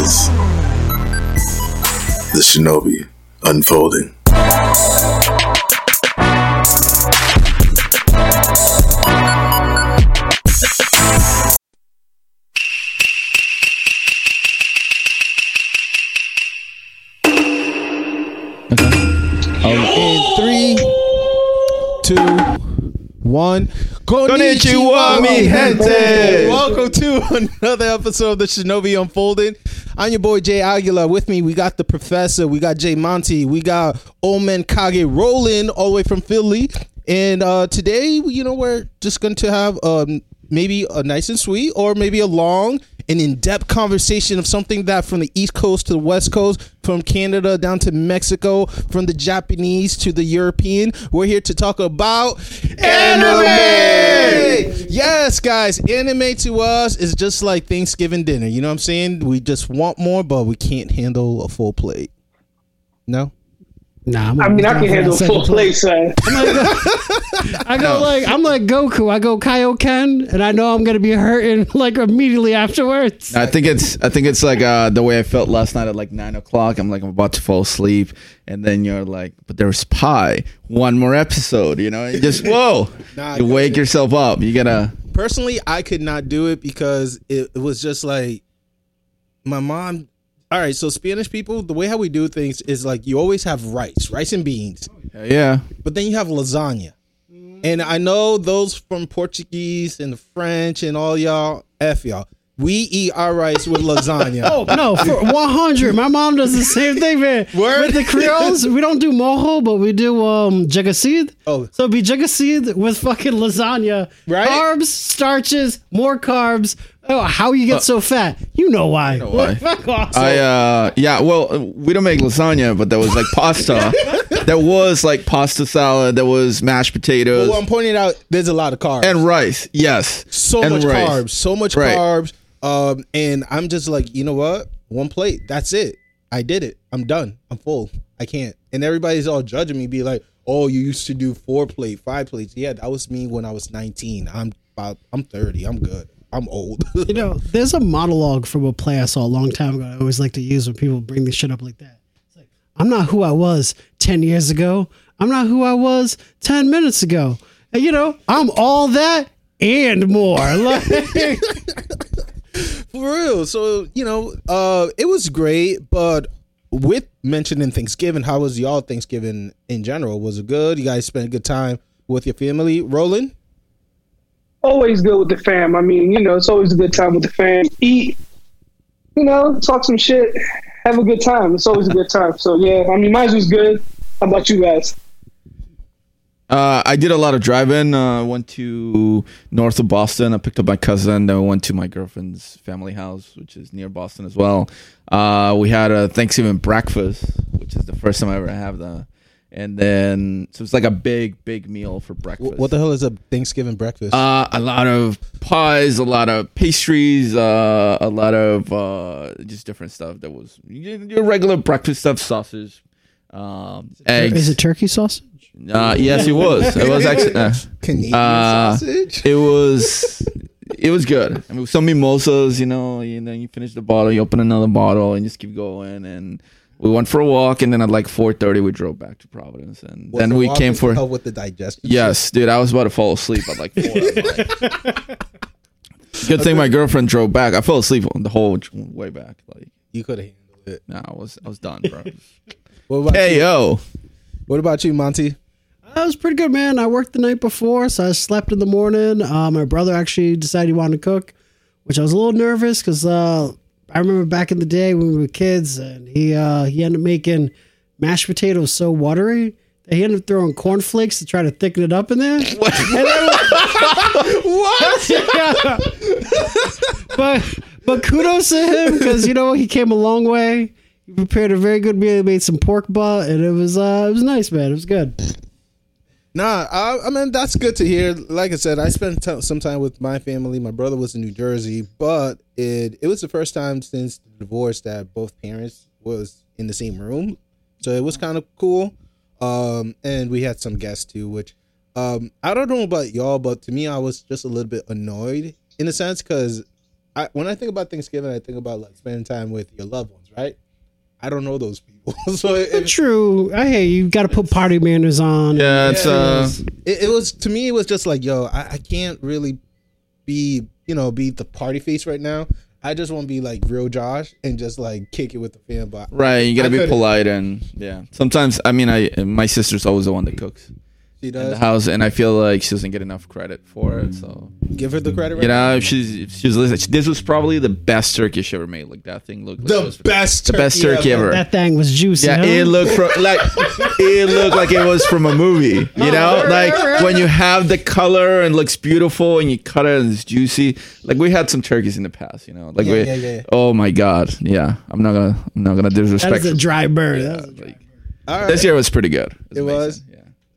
is the Shinobi unfolding. Um, in three, two, one. Konnichiwa, mi gente. Welcome to another episode of the Shinobi Unfolding. I'm your boy Jay Aguilar. With me, we got the professor, we got Jay Monty, we got Omen Kage rolling all the way from Philly. And uh, today, you know, we're just going to have um, maybe a nice and sweet, or maybe a long and in-depth conversation of something that from the East Coast to the West Coast, from Canada down to Mexico, from the Japanese to the European. We're here to talk about anime. Yes, guys, anime to us is just like Thanksgiving dinner. You know what I'm saying? We just want more, but we can't handle a full plate. No. Nah, I'm I mean, I can handle second full plate. play, son. I go like I'm like Goku. I go Kaioken, and I know I'm gonna be hurting like immediately afterwards. I think it's I think it's like uh, the way I felt last night at like nine o'clock. I'm like I'm about to fall asleep, and then you're like, but there's pie. One more episode, you know? You just whoa, Nah, you wake yourself up. You gotta. personally i could not do it because it, it was just like my mom all right so spanish people the way how we do things is like you always have rice rice and beans Yeah, but then you have lasagna and i know those from portuguese and french and all y'all f y'all we eat our rice with lasagna Oh no, for 100. My mom does the same thing, man. Word? With the Creoles, we don't do mojo, but we do um jagasid. Oh. so it'd be jagasid with fucking lasagna. Right? Carbs, starches, more carbs. Oh, how you get so fat? You know why? know why. Fuck off. I uh yeah. Well, uh, we don't make lasagna, but there was like pasta. there was like pasta salad. There was mashed potatoes well i'm pointing out there's a lot of carbs and rice. Yes, so and much rice. carbs, so much Right. carbs. Um, and I'm just like, you know what? One plate, that's it. I did it. I'm done. I'm full. I can't. And everybody's all judging me, be like, "Oh, you used to do four plate, five plates." Yeah, that was me when I was 19. I'm about. I'm 30. I'm good. I'm old. You know, there's a monologue from a play I saw a long time ago. I always like to use when people bring this shit up like that. It's like, I'm not who I was 10 years ago. I'm not who I was 10 minutes ago. And, you know, I'm all that and more. Like, For real. So you know, uh, it was great, but with mentioning Thanksgiving, how was y'all Thanksgiving in general? Was it good? You guys spent a good time with your family, Roland? Always good with the fam. I mean, you know, it's always a good time with the fam. Eat, you know, talk some shit, have a good time. It's always a good time. So yeah, I mean, mine was good. How about you guys? Uh, I did a lot of driving. Uh, went to north of Boston. I picked up my cousin. Then we went to my girlfriend's family house, which is near Boston as well. Uh, we had a Thanksgiving breakfast, which is the first time I ever have that. And then, so it's like a big, big meal for breakfast. What the hell is a Thanksgiving breakfast? Uh, a lot of pies, a lot of pastries, uh, a lot of uh, just different stuff. That was your regular breakfast stuff, sausage, um, eggs. is it turkey sausage? Uh, yes, it was. It was actually. Uh, Canadian uh, sausage. it was. It was good. I mean, some mimosas, you know, you know, you finish the bottle, you open another bottle, and just keep going. And we went for a walk, and then at like four thirty, we drove back to Providence, and Was then the we walk came for. help with the digestion. Yes, dude, I was about to fall asleep at like four. Like- Good thing my girlfriend drove back. I fell asleep on the whole way back. Like, you could have handled it. no, I was, I was done, bro. What about hey, you? yo, What about you, Monty? That was pretty good, man. I worked the night before, so I slept in the morning. Uh, my brother actually decided he wanted to cook, which I was a little nervous because uh, I remember back in the day when we were kids, and he uh, he ended up making mashed potatoes so watery that he ended up throwing cornflakes to try to thicken it up in there. What? Yeah. but but kudos to him because you know he came a long way. He prepared a very good meal. He made some pork butt, and it was uh, it was nice, man. It was good. Nah, I, I mean that's good to hear. Like I said, I spent t- some time with my family. My brother was in New Jersey, but it it was the first time since the divorce that both parents was in the same room, so it was kind of cool. Um, and we had some guests too, which um, I don't know about y'all, but to me, I was just a little bit annoyed in a sense because I, when I think about Thanksgiving, I think about like spending time with your loved ones, right? I don't know those people, so it, True. I hear you. Got to put party manners on. Yeah, it's uh, it, it was to me. It was just like, yo, I, I can't really be, you know, be the party face right now. I just want to be like real Josh and just like kick it with the fam. But right. You gotta I be polite and yeah. Sometimes I mean, I my sister's always the one that cooks she in the does. house, and I feel like she doesn't get enough credit for it. So Give her the credit. Right you know, if she's if she's listening. This was probably the best turkey she ever made. Like that thing looked like it the was- best, the best turkey ever. That thing was juicy. Yeah, huh? it looked from like it looked like it was from a movie. You know, like when you have the color and looks beautiful, and you cut it and it's juicy. Like we had some turkeys in the past. You know, like Yeah, we. yeah, yeah. Oh my god, yeah. I'm not gonna. I'm not gonna That disrespect. is a dry bird. That was a- like, All right. this year was pretty good. It amazing, was?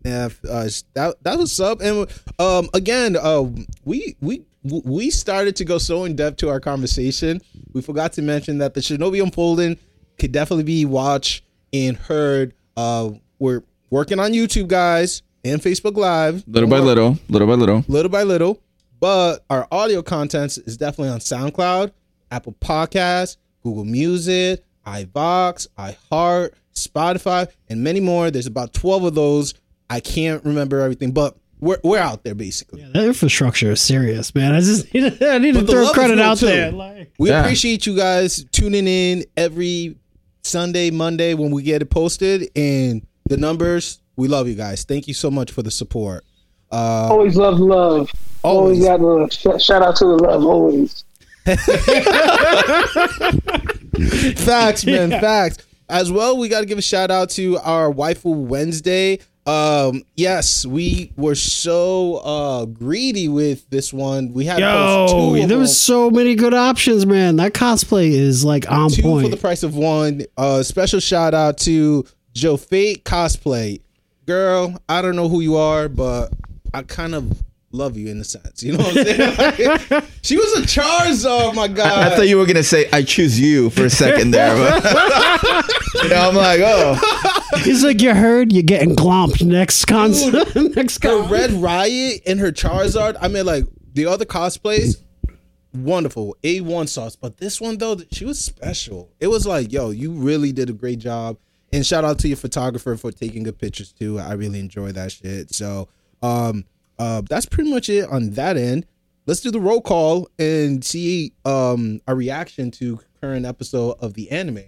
Yeah. Uh, that that was up, and um, again, uh, we we we started to go so in depth to our conversation. We forgot to mention that the Shinobi Unfolding could definitely be watched and heard. Uh, we're working on YouTube, guys, and Facebook Live, Little by little, little by little. little by little. But our audio contents is definitely on SoundCloud, Apple Podcasts, Google Music, iVoox, iHeart, Spotify, and many more. There's about 12 of those. I can't remember everything, but we're, we're out there basically. Yeah, that infrastructure is serious, man. I just need to, I need But the throw credit out too. there. Like, We Yeah. appreciate you guys tuning in every Sunday, Monday when we get it posted. And the numbers, we love you guys. Thank you so much for the support. Uh, Always love love. Always. Always got love. Sh- shout out to the love. Always. facts, man, facts. As well, we got to give a shout out to our Waifu Wednesday. Um, yes, we were so uh greedy with this one. We had yo, two there was so many good options, man. That cosplay is like on two point. for the price of one. Uh, special shout out to Joe Fate cosplay, girl. I don't know who you are, but I kind of love you in a sense. You know what I'm saying? Like, she was a Charizard, my god. I thought you were gonna say I choose you for a second there, but you know, I'm like, oh, He's like, you heard, you're getting glomped next con. next her. Red Riot and her Charizard. I mean, like the other cosplays, wonderful, a one sauce. But this one though, she was special. It was like, yo, you really did a great job. And shout out to your photographer for taking good pictures too. I really enjoy that shit. So, um, uh, that's pretty much it on that end. Let's do the roll call and see um a reaction to current episode of the anime.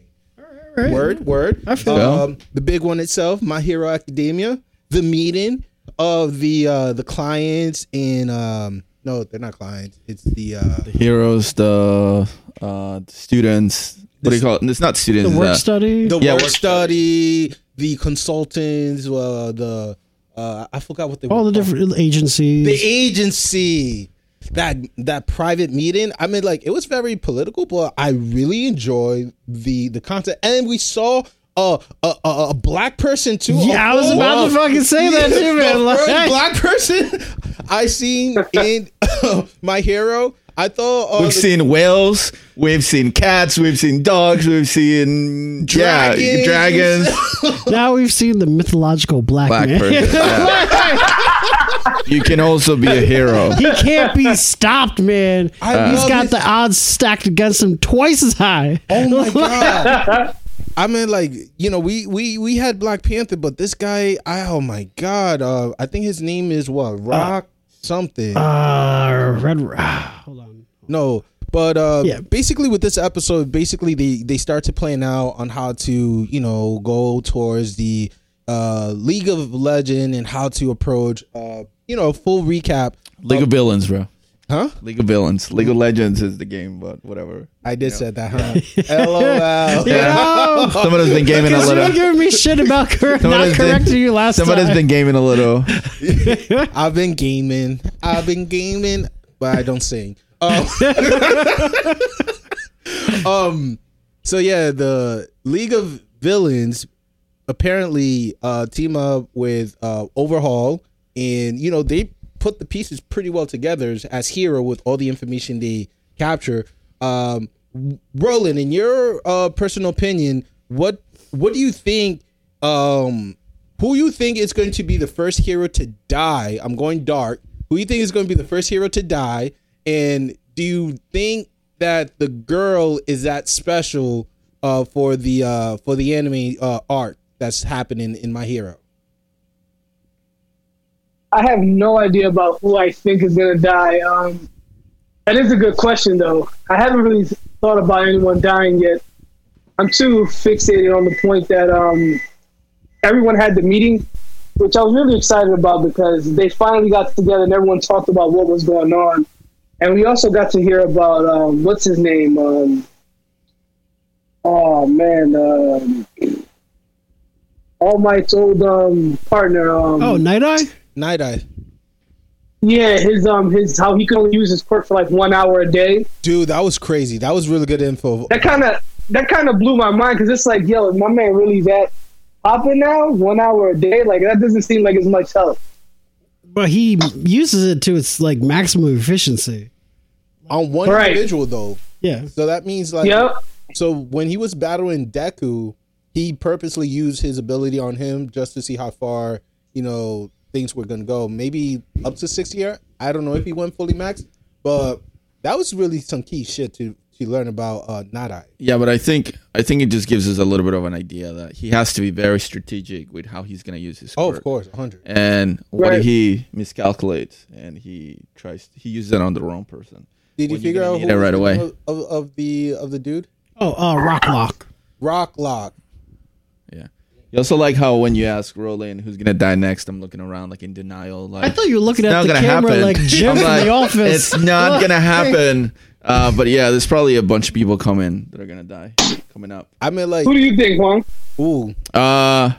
Right. Word, word. I feel um, the big one itself, My Hero Academia, the meeting of the uh the clients and um no, they're not clients. It's the uh the heroes, the uh, students. What do you call it? It's not students. The work study. the Yeah, work work study, the consultants, uh, the uh I forgot what they all the called. different agencies. the agency. That that private meeting, I mean, like it was very political, but I really enjoyed the the content, and we saw a a, a, a black person too. yeah, I was a about to fucking say that too, man. Like, black person I seen in my hero. I thought uh, We've the- seen whales, we've seen cats, we've seen dogs, we've seen Dragons. yeah, dragons. now we've seen the mythological black, Black man. person, You can also be a hero. he can't be stopped, man. I He's love got his- the odds stacked against him twice as high. Oh my god! I mean, like you know, we we we had Black Panther, but this guy, I oh my god! Uh, I think his name is what Rock something. Uh, red. ah, hold on. No, but uh, Yeah. basically with this episode, basically they they start to plan out on how to you know go towards the uh League of Legend and how to approach uh you know full recap. League of Villains, bro. Huh? League of Villains. League of Legends is the game, but whatever. I did said that, huh? LOL. You know, Somebody's been gaming a because you were little. giving me shit about cor- not Somebody's been- correcting you last Somebody's time. been gaming a little. I've been gaming. I've been gaming, but I don't sing. Um, um so yeah, the League of Villains apparently uh team up with uh Overhaul and you know they put the pieces pretty well together as hero with all the information they capture. Um Roland, in your uh personal opinion, what what do you think um who you think is going to be the first hero to die? I'm going dark. Who you think is going to be the first hero to die? And do you think that the girl is that special uh, for the uh, for the anime uh, art that's happening in My Hero? I have no idea about who I think is gonna die. Um, that is a good question, though. I haven't really thought about anyone dying yet. I'm too fixated on the point that um, everyone had the meeting, which I was really excited about because they finally got together and everyone talked about what was going on, and we also got to hear about um, what's his name. Um, oh man, um, All Might's old um, partner. Um, Oh, Night Eye. Night Eye, Yeah, his um his how he could only use his quirk for like one hour a day. dude, that was crazy. That was really good info. That kind of that kind of blew my mind because it's like, yo, my man really that popping now? One hour a day, like that doesn't seem like as much help. But he uses it to its like maximum efficiency. On one Right. individual though, Yeah. so that means like Yep. So when he was battling Deku, he purposely used his ability on him just to see how far you know things were gonna go. Maybe up to six year. I don't know if he went fully max, but that was really some key shit to to learn about uh Night Yeah, but I think I think it just gives us a little bit of an idea that he has to be very strategic with how he's going to use his. Oh, quirk. of course, hundred. And what Right. if he miscalculates and he tries he uses it on the wrong person? Did you When you're figure out who it was right the away. of, of, of the of the dude? Oh, uh, Rock Lock. Rock Lock. Yeah. You also like how when you ask Roland who's gonna die next, I'm looking around like in denial. Like I thought you were looking at the camera happen." like Jim I'm from The Office. It's not gonna happen. Uh, but yeah, there's probably a bunch of people coming that are gonna die coming up. I mean, like, Who do you think, Juan? ooh, Uh,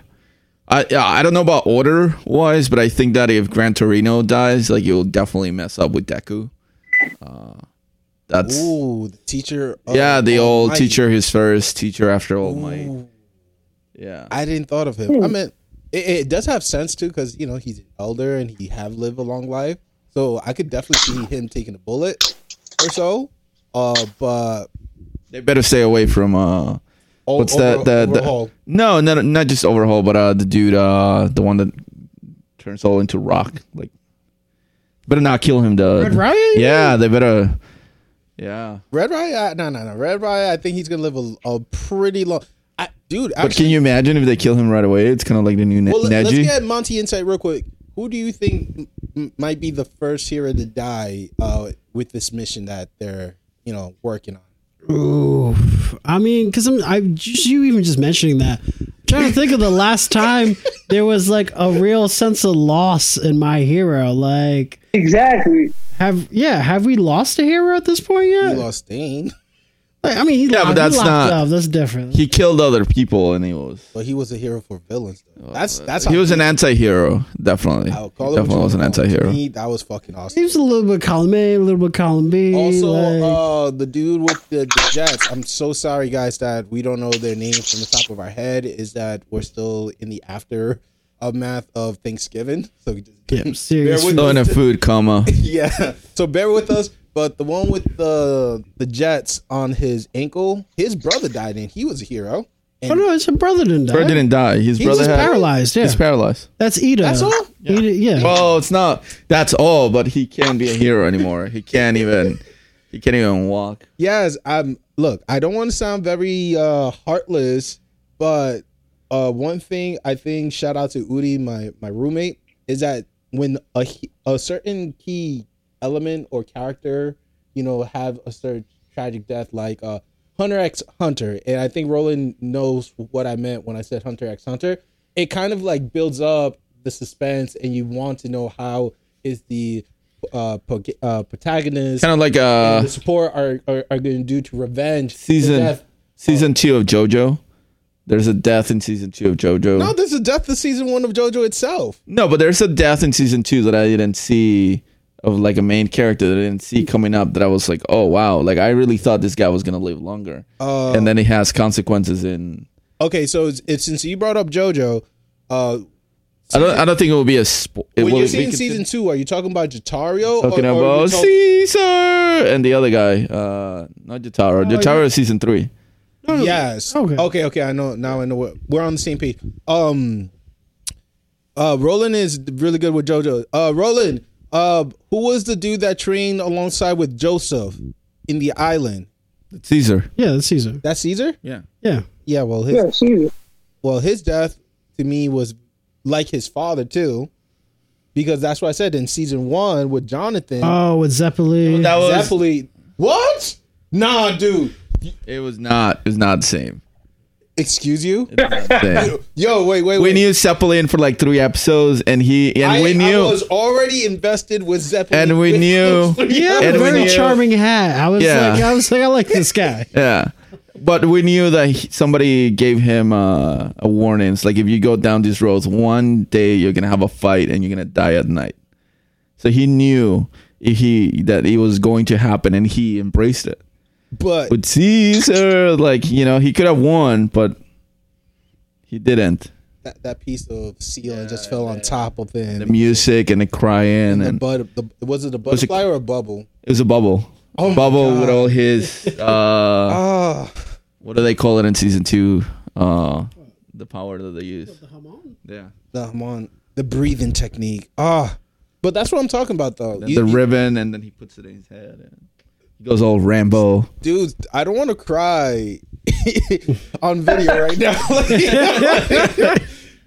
I yeah, I don't know about order wise, but I think that if Gran Torino dies, like you'll definitely mess up with Deku. Uh, that's ooh, the teacher. of yeah, the All old Might. teacher, his first teacher after All Might. Ooh. Yeah, I didn't thought of him. I mean, it, it does have sense too, because you know he's elder and he have lived a long life, so I could definitely see him taking a bullet or so. Uh, but they better stay away from uh. o- What's over- that? The, the overhaul. no, not not just overhaul, but uh, the dude, uh, the one that turns all into rock. Like, better not kill him. The Red Riot? Yeah, they better. Yeah, Red Riot? No, no, no. Red Riot. I think he's gonna live a, a pretty long. I, dude, but can you imagine if they kill him right away? It's kind of like the new Ne- well, let- let's get Monty insight real quick. Who do you think m- might be the first hero to die uh, with this mission that they're you know working on? Ooh, I mean, because I'm, I just you even just mentioning that. I'm trying to think of the last time there was like a real sense of loss in my hero. Like, Exactly. have yeah, have we lost a hero at this point yet? We yet? lost Stain, Like, I mean, he Yeah, locked, but that's he not- Up. That's different. he killed other people, and he was. but he was a hero for villains. Though. That's that's he how was an anti-hero, definitely. I'll call it Definitely was an wanna call it. anti-hero. To me, that was fucking awesome. He was a little bit column A, a little bit column B. Also, like- uh, the dude with the, the Jets. I'm so sorry, guys, that we don't know their names from the top of our head. Is that we're still in the after of math of Thanksgiving? So we just Yeah, serious bear with Still in a food coma. yeah. So bear with us. But the one with the the Jets on his ankle, his brother died, and he was a hero. oh And no, his brother didn't die. Brother didn't die. His He's brother just had, paralyzed. Yeah, He's paralyzed. that's Ida. that's all. Ida, yeah. Well, it's not. That's all. But he can't be a hero anymore. He can't even. He can't even walk. Yes, I'm. Look, I don't want to sound very uh, heartless, but uh, one thing I think, shout out to Udi, my my roommate, is that when a a certain key element or character, you know, have a certain tragic death, like uh, Hunter X Hunter, and I think Roland knows what I meant when I said Hunter X Hunter. It kind of like builds up the suspense, and you want to know how is the uh, pro- uh protagonist Kind of like uh the support are are, are going to do to revenge season season two of JoJo. There's a death in season two of JoJo. No, there's a death of season one of JoJo itself. No, but there's a death in season two that I didn't see of like a main character that I didn't see coming up. That I was like, oh wow, like I really thought this guy was gonna live longer, Uh, and then it has consequences in. okay, so it's, it's since you brought up JoJo, uh, I don't. I don't think it will be a. Spo- it when you're be saying considered- season two, are you talking about Jotaro? Talking or, or about talk- Caesar and the other guy, uh, not Jotaro. Jotaro is season three. Yes. Okay. Okay. Okay. I know now. I know what we're on the same page. Um. Uh, Roland is really good with JoJo. Uh, Roland. Uh, who was the dude that trained alongside with Joseph? in the island. Caesar. Yeah, that's Caesar. That's Caesar. Yeah. Yeah. Yeah. Well, his Yeah, Caesar. well his death to me was like his father too, because that's what I said in season one with Jonathan. Oh, with Zeppeli. That was Zeppeli. What? Nah, dude. it was not it was not the same. Excuse you. It was not the same. Yo, wait, wait, wait. we knew Zeppelin for like three episodes and he and I, we knew I was already invested with Zeppelin, And we knew- yeah, And when very you- charming hat. I was Yeah. like, I was like, I like this guy. Yeah. But we knew that he, somebody gave him uh, a warning. It's like if you go down these roads, one day you're gonna have a fight and you're gonna die at night. So he knew he that it was going to happen, and he embraced it. But But Caesar, like you know, he could have won, but he didn't. that, that piece of ceiling just fell on top of him. The music and the crying, the and bud, the, was it a Was it- or a bubble? it was a bubble. Oh bubble with all his uh, Ah, what do they call it in season two? Uh, the power that they use. The Yeah. the come on, the breathing technique. Ah, but that's what I'm talking about, though. the, You- the you- ribbon, and then he puts it in his head. And he goes all Rambo. dude, I don't want to cry on video right now.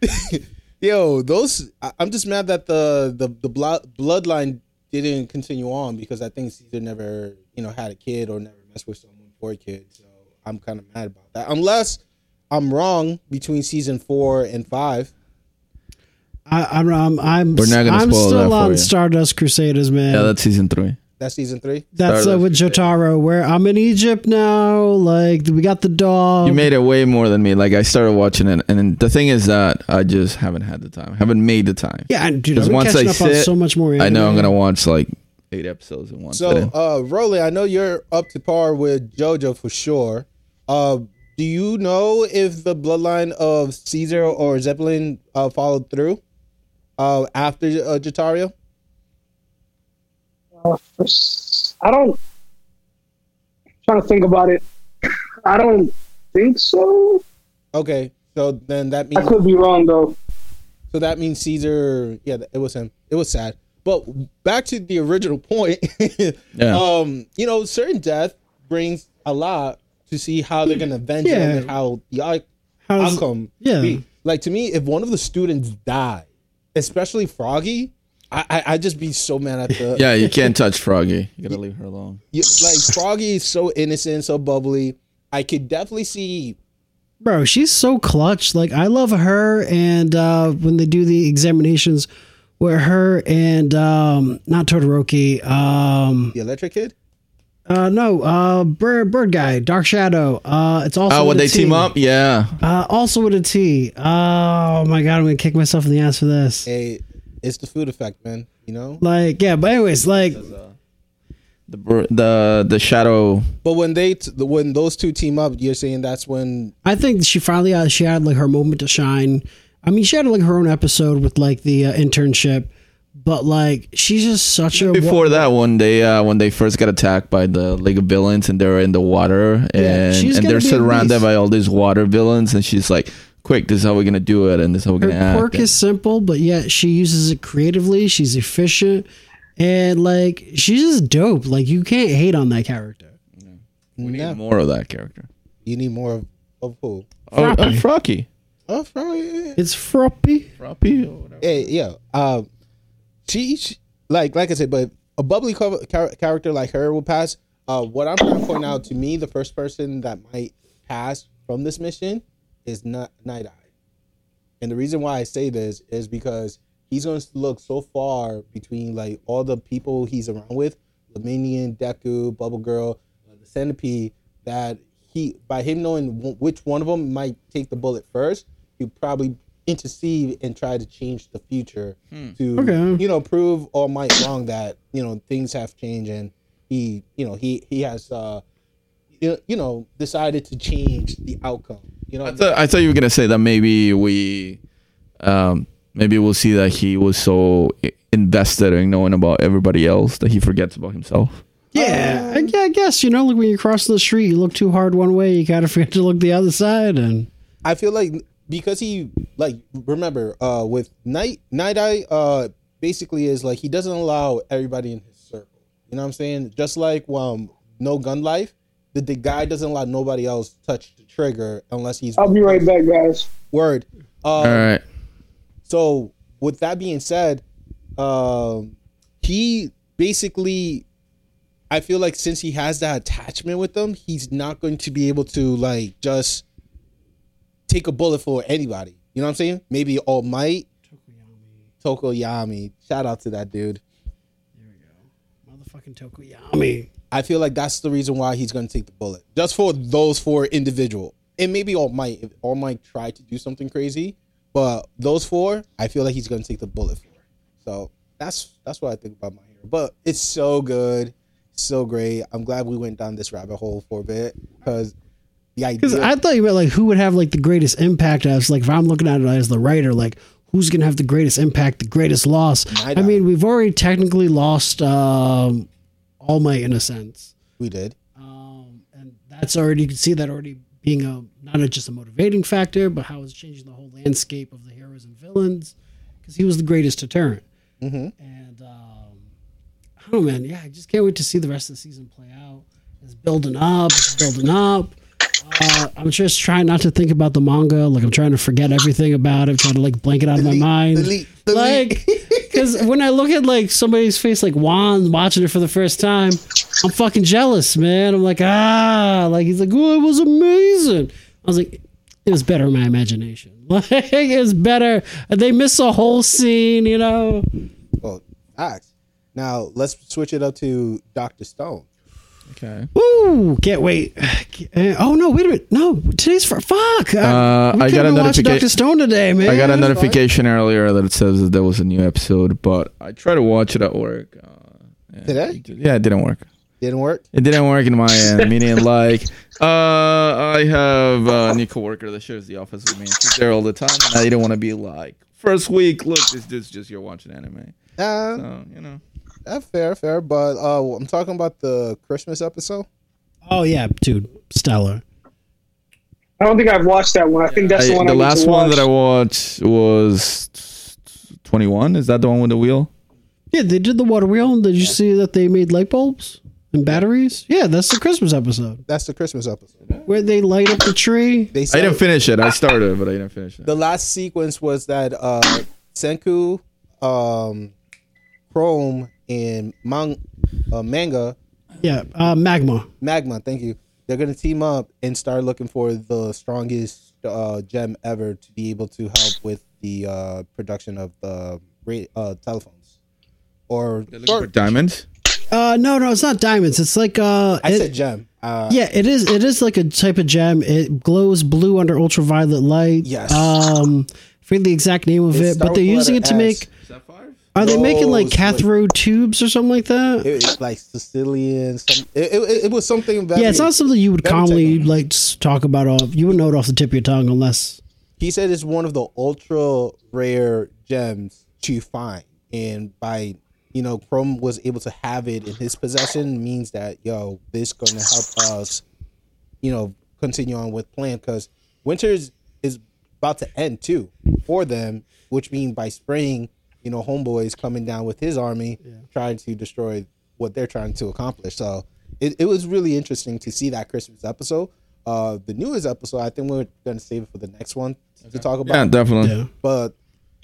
Yo, those I- I'm just mad that the the the blood, bloodline didn't continue on because I think Caesar never you know had a kid or never messed with someone for a kid. So I'm kind of mad about that. Unless I'm wrong between season four and five. I, I'm, I'm, I'm, We're not gonna I'm spoil that still for on you. Stardust Crusaders, man. Yeah, that's season three. That's season three. That's uh, with Jotaro, where I'm in Egypt now. Like we got the dog. You made it way more than me. Like I started watching it, and the thing is that I just haven't had the time. haven't made the time. yeah, and dude, 'Cause I'm once catching I up on so much more. I know I'm gonna watch like eight episodes in one So, sitting. uh, Rolly, I know you're up to par with JoJo for sure. Uh, do you know if the bloodline of Caesar or Zeppelin uh, followed through uh, after uh, Jotaro? Uh, for s- I don't. trying to think about it. I don't think so. Okay, so then that means I could be wrong though. so that means Caesar. Yeah, it was him. It was sad. But back to the original point. Yeah. Um, you know, certain death brings a lot to see how they're gonna avenge Yeah. them and how the out- How's- outcome. yeah. be. Like to me, if one of the students die, especially Froggy, I I just be so mad at the yeah, you can't touch Froggy. You gotta leave her alone. You- like Froggy is so innocent, so bubbly. I could definitely see. Bro, she's so clutch. Like I love her and uh when they do the examinations where her and um not Todoroki, um The electric kid. uh no, uh bird bird guy, Dark Shadow. Uh it's also Oh, when with a they team up, yeah. Uh also with a T. Oh my god, I'm gonna kick myself in the ass for this. Hey, it's the food effect, man. You know. Like, yeah, but anyways, like The the the shadow. But when they t- the, when those two team up, you're saying that's when I think she finally uh, she had like her moment to shine. I mean, she had like her own episode with like the uh, internship, but like she's just such a Before that one, they uh, when they first got attacked by the League of Villains and they're in the water and she's and they're surrounded by all these water villains and she's like, "Quick, this is how we're gonna do it and this is how we're gonna act." quirk is simple, but yet she uses it creatively. She's efficient, and like she's just dope. Like you can't hate on that character. we need No. more of that character. you need more of, of who? Oh, uh, Froppy. Frocky. Oh, Froggy. It's froppy. Froppy or whatever. Hey, yeah. Um, she, she like like I said, but a bubbly co- char- character like her will pass. Uh, what I'm trying to point out to me, the first person that might pass from this mission is not Night Eye, and the reason why I say this is because he's going to look so far between like all the people he's around with, Lemillion, Deku, Bubble Girl, uh, the Centipede, that he by him knowing w- which one of them might take the bullet first, he probably intercede and try to change the future to Okay. you know prove all might wrong that you know things have changed and he you know he he has uh you you know decided to change the outcome you know I thought I thought you were gonna say that maybe we, um, maybe we'll see that he was so invested in knowing about everybody else that he forgets about himself. Yeah, I, yeah, I guess you know, like when you cross the street, you look too hard one way, you gotta forget to look the other side, and I feel like because he like remember uh with night night eye uh basically is like he doesn't allow everybody in his circle. You know what I'm saying? Just like um no gun life, that the guy doesn't let nobody else touch the trigger unless he's I'll be right back, guys. word. Um, All right. So with that being said, um, he basically, I feel like since he has that attachment with them, he's not going to be able to like just take a bullet for anybody. You know what I'm saying? Maybe All Might, Tokoyami. Shout out to that dude. There we go, motherfucking Tokoyami. I feel like that's the reason why he's going to take the bullet, just for those four individual. And maybe All Might, All Might tried to do something crazy, but those four, I feel like he's going to take the bullet for. So that's that's what I think about my hero. But it's so good, so great. I'm glad we went down this rabbit hole for a bit because the Because. I thought you meant like who would have like the greatest impact as like if I'm looking at it as the writer, like who's gonna have the greatest impact, the greatest loss. Night I mean, we've already technically lost um, All my innocence. we did. um, and that's already you can see that already being a not a, just a motivating factor, but how it's changing the whole landscape of the heroes and villains. Because he was the greatest deterrent, Mhm. and um, I don't know, man. Yeah, I just can't wait to see the rest of the season play out. It's building up, it's building up. Uh, I'm just trying not to think about the manga. Like I'm trying to forget everything about it, trying to like blank it out of my mind. delete, delete. Like, because when I look at like somebody's face, like Juan watching it for the first time, I'm fucking jealous, man. I'm like, ah, like he's like, oh, it was amazing. I was like, it was better in my imagination. Like it was better. They miss a whole scene, you know. Well, facts. Now let's switch it up to Doctor Stone. Okay. Woo! Can't wait. Oh no! Wait a minute. No, today's for fuck. Uh, I got a watched notification- Doctor Stone today, man. I got a notification earlier that it says that there was a new episode, but I tried to watch it at work. Uh, yeah, Today? it- Yeah, it didn't work. Didn't work. It didn't work in my end. meaning, like, uh, I have uh, a new coworker that shares the office with me. She's there all the time, and I didn't want to be like, first week, look, this this is just you're watching anime. Uh, So you know, uh, fair, fair. But uh, I'm talking about the Christmas episode. Oh yeah, dude, stellar. I don't think I've watched that one. I think that's the I- one. the I last to one watch. that I watched was 21. Is that the one with the wheel? Yeah, they did the water wheel. Did you see that they made light bulbs and batteries? Yeah, that's the Christmas episode That's the Christmas episode. where they light up the tree. They I didn't finish it. I started, but I didn't finish it. the last sequence was that uh, Senku, um, Chrome, and Man- uh, Manga Yeah, uh, magma. Magma. Thank you. They're gonna team up and start looking for the strongest uh, gem ever to be able to help with the uh, production of the uh, telephones. Or They're for diamonds. Uh, no, no, it's not diamonds. It's like uh, I it- said gem. Uh, yeah, it is. It is like a type of gem. It glows blue under ultraviolet light. Yes. Um, I forget the exact name of It it, but they're the using it to S. make. Are they making like cathode tubes or something like that? It, it's like Sicilian. Some, it, it, it was something. Very, yeah, it's not something you would commonly like talk about. Off you would know it off the tip of your tongue unless. he said it's one of the ultra rare gems to find and by you know chrome was able to have it in his possession means that yo this gonna help us you know continue on with plan because winters is about to end too for them which means by spring you know homeboys coming down with his army trying to destroy what they're trying to accomplish so it, it was really interesting to see that christmas episode uh the newest episode i think we're gonna save it for the next one to talk about Yeah, definitely. Yeah. but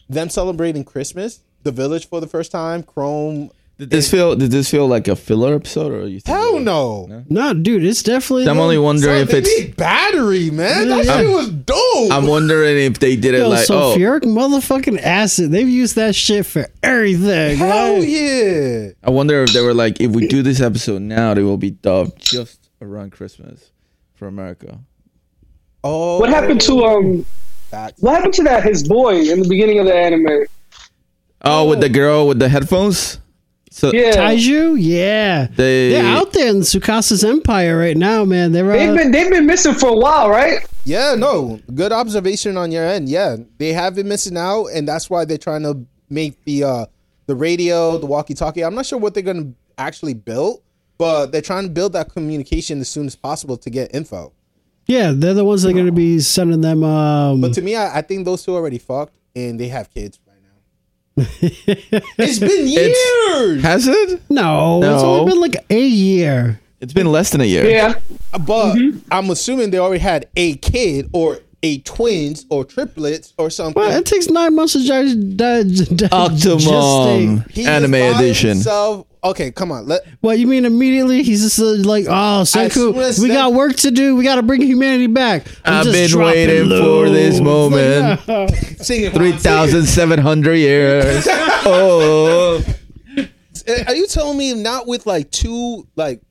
them celebrating Christmas, the village for the first time, Chrome. Did this feel? Did this feel like a filler episode, or you? Think Hell no. No, dude, it's definitely. I'm only wondering if it's. battery, man. Yeah, That yeah. shit was dope. I'm wondering if they did it Yo, like, oh, sulfuric motherfucking acid. They've used that shit for everything. Hell right? yeah. I wonder if they were like, if we do this episode now, they will be dubbed just around Christmas for America. Oh, What happened to um? Facts. What happened to that his boy in the beginning of the anime? Oh, with the girl with the headphones. So Yeah, Taiju, yeah, they they're out there in Tsukasa's empire right now, man. They're they've uh, been they've been missing for a while, right? Yeah, no. Good observation on your end. Yeah. They have been missing out, and that's why they're trying to make the uh the radio, the walkie talkie. I'm not sure what they're gonna actually build, but they're trying to build that communication as soon as possible to get info. yeah, they're the ones that are going to be sending them. Um, But to me, I, I think those two already fucked and they have kids right now. it's been years. has it? no, it's No. only been like a year. It's been less than a year. Yeah, But Mm-hmm. I'm assuming they already had a kid or a twins or triplets or something. Well, it takes nine months to digest. digest Octomom He anime edition. himself- Okay, come on. Let What you mean immediately? He's just uh, like, oh, Senku, we that- got work to do. We got to bring humanity back. I'm I've just been dropping waiting for this moment. sing it. Three thousand seven hundred years. Oh, Are you telling me not with like two like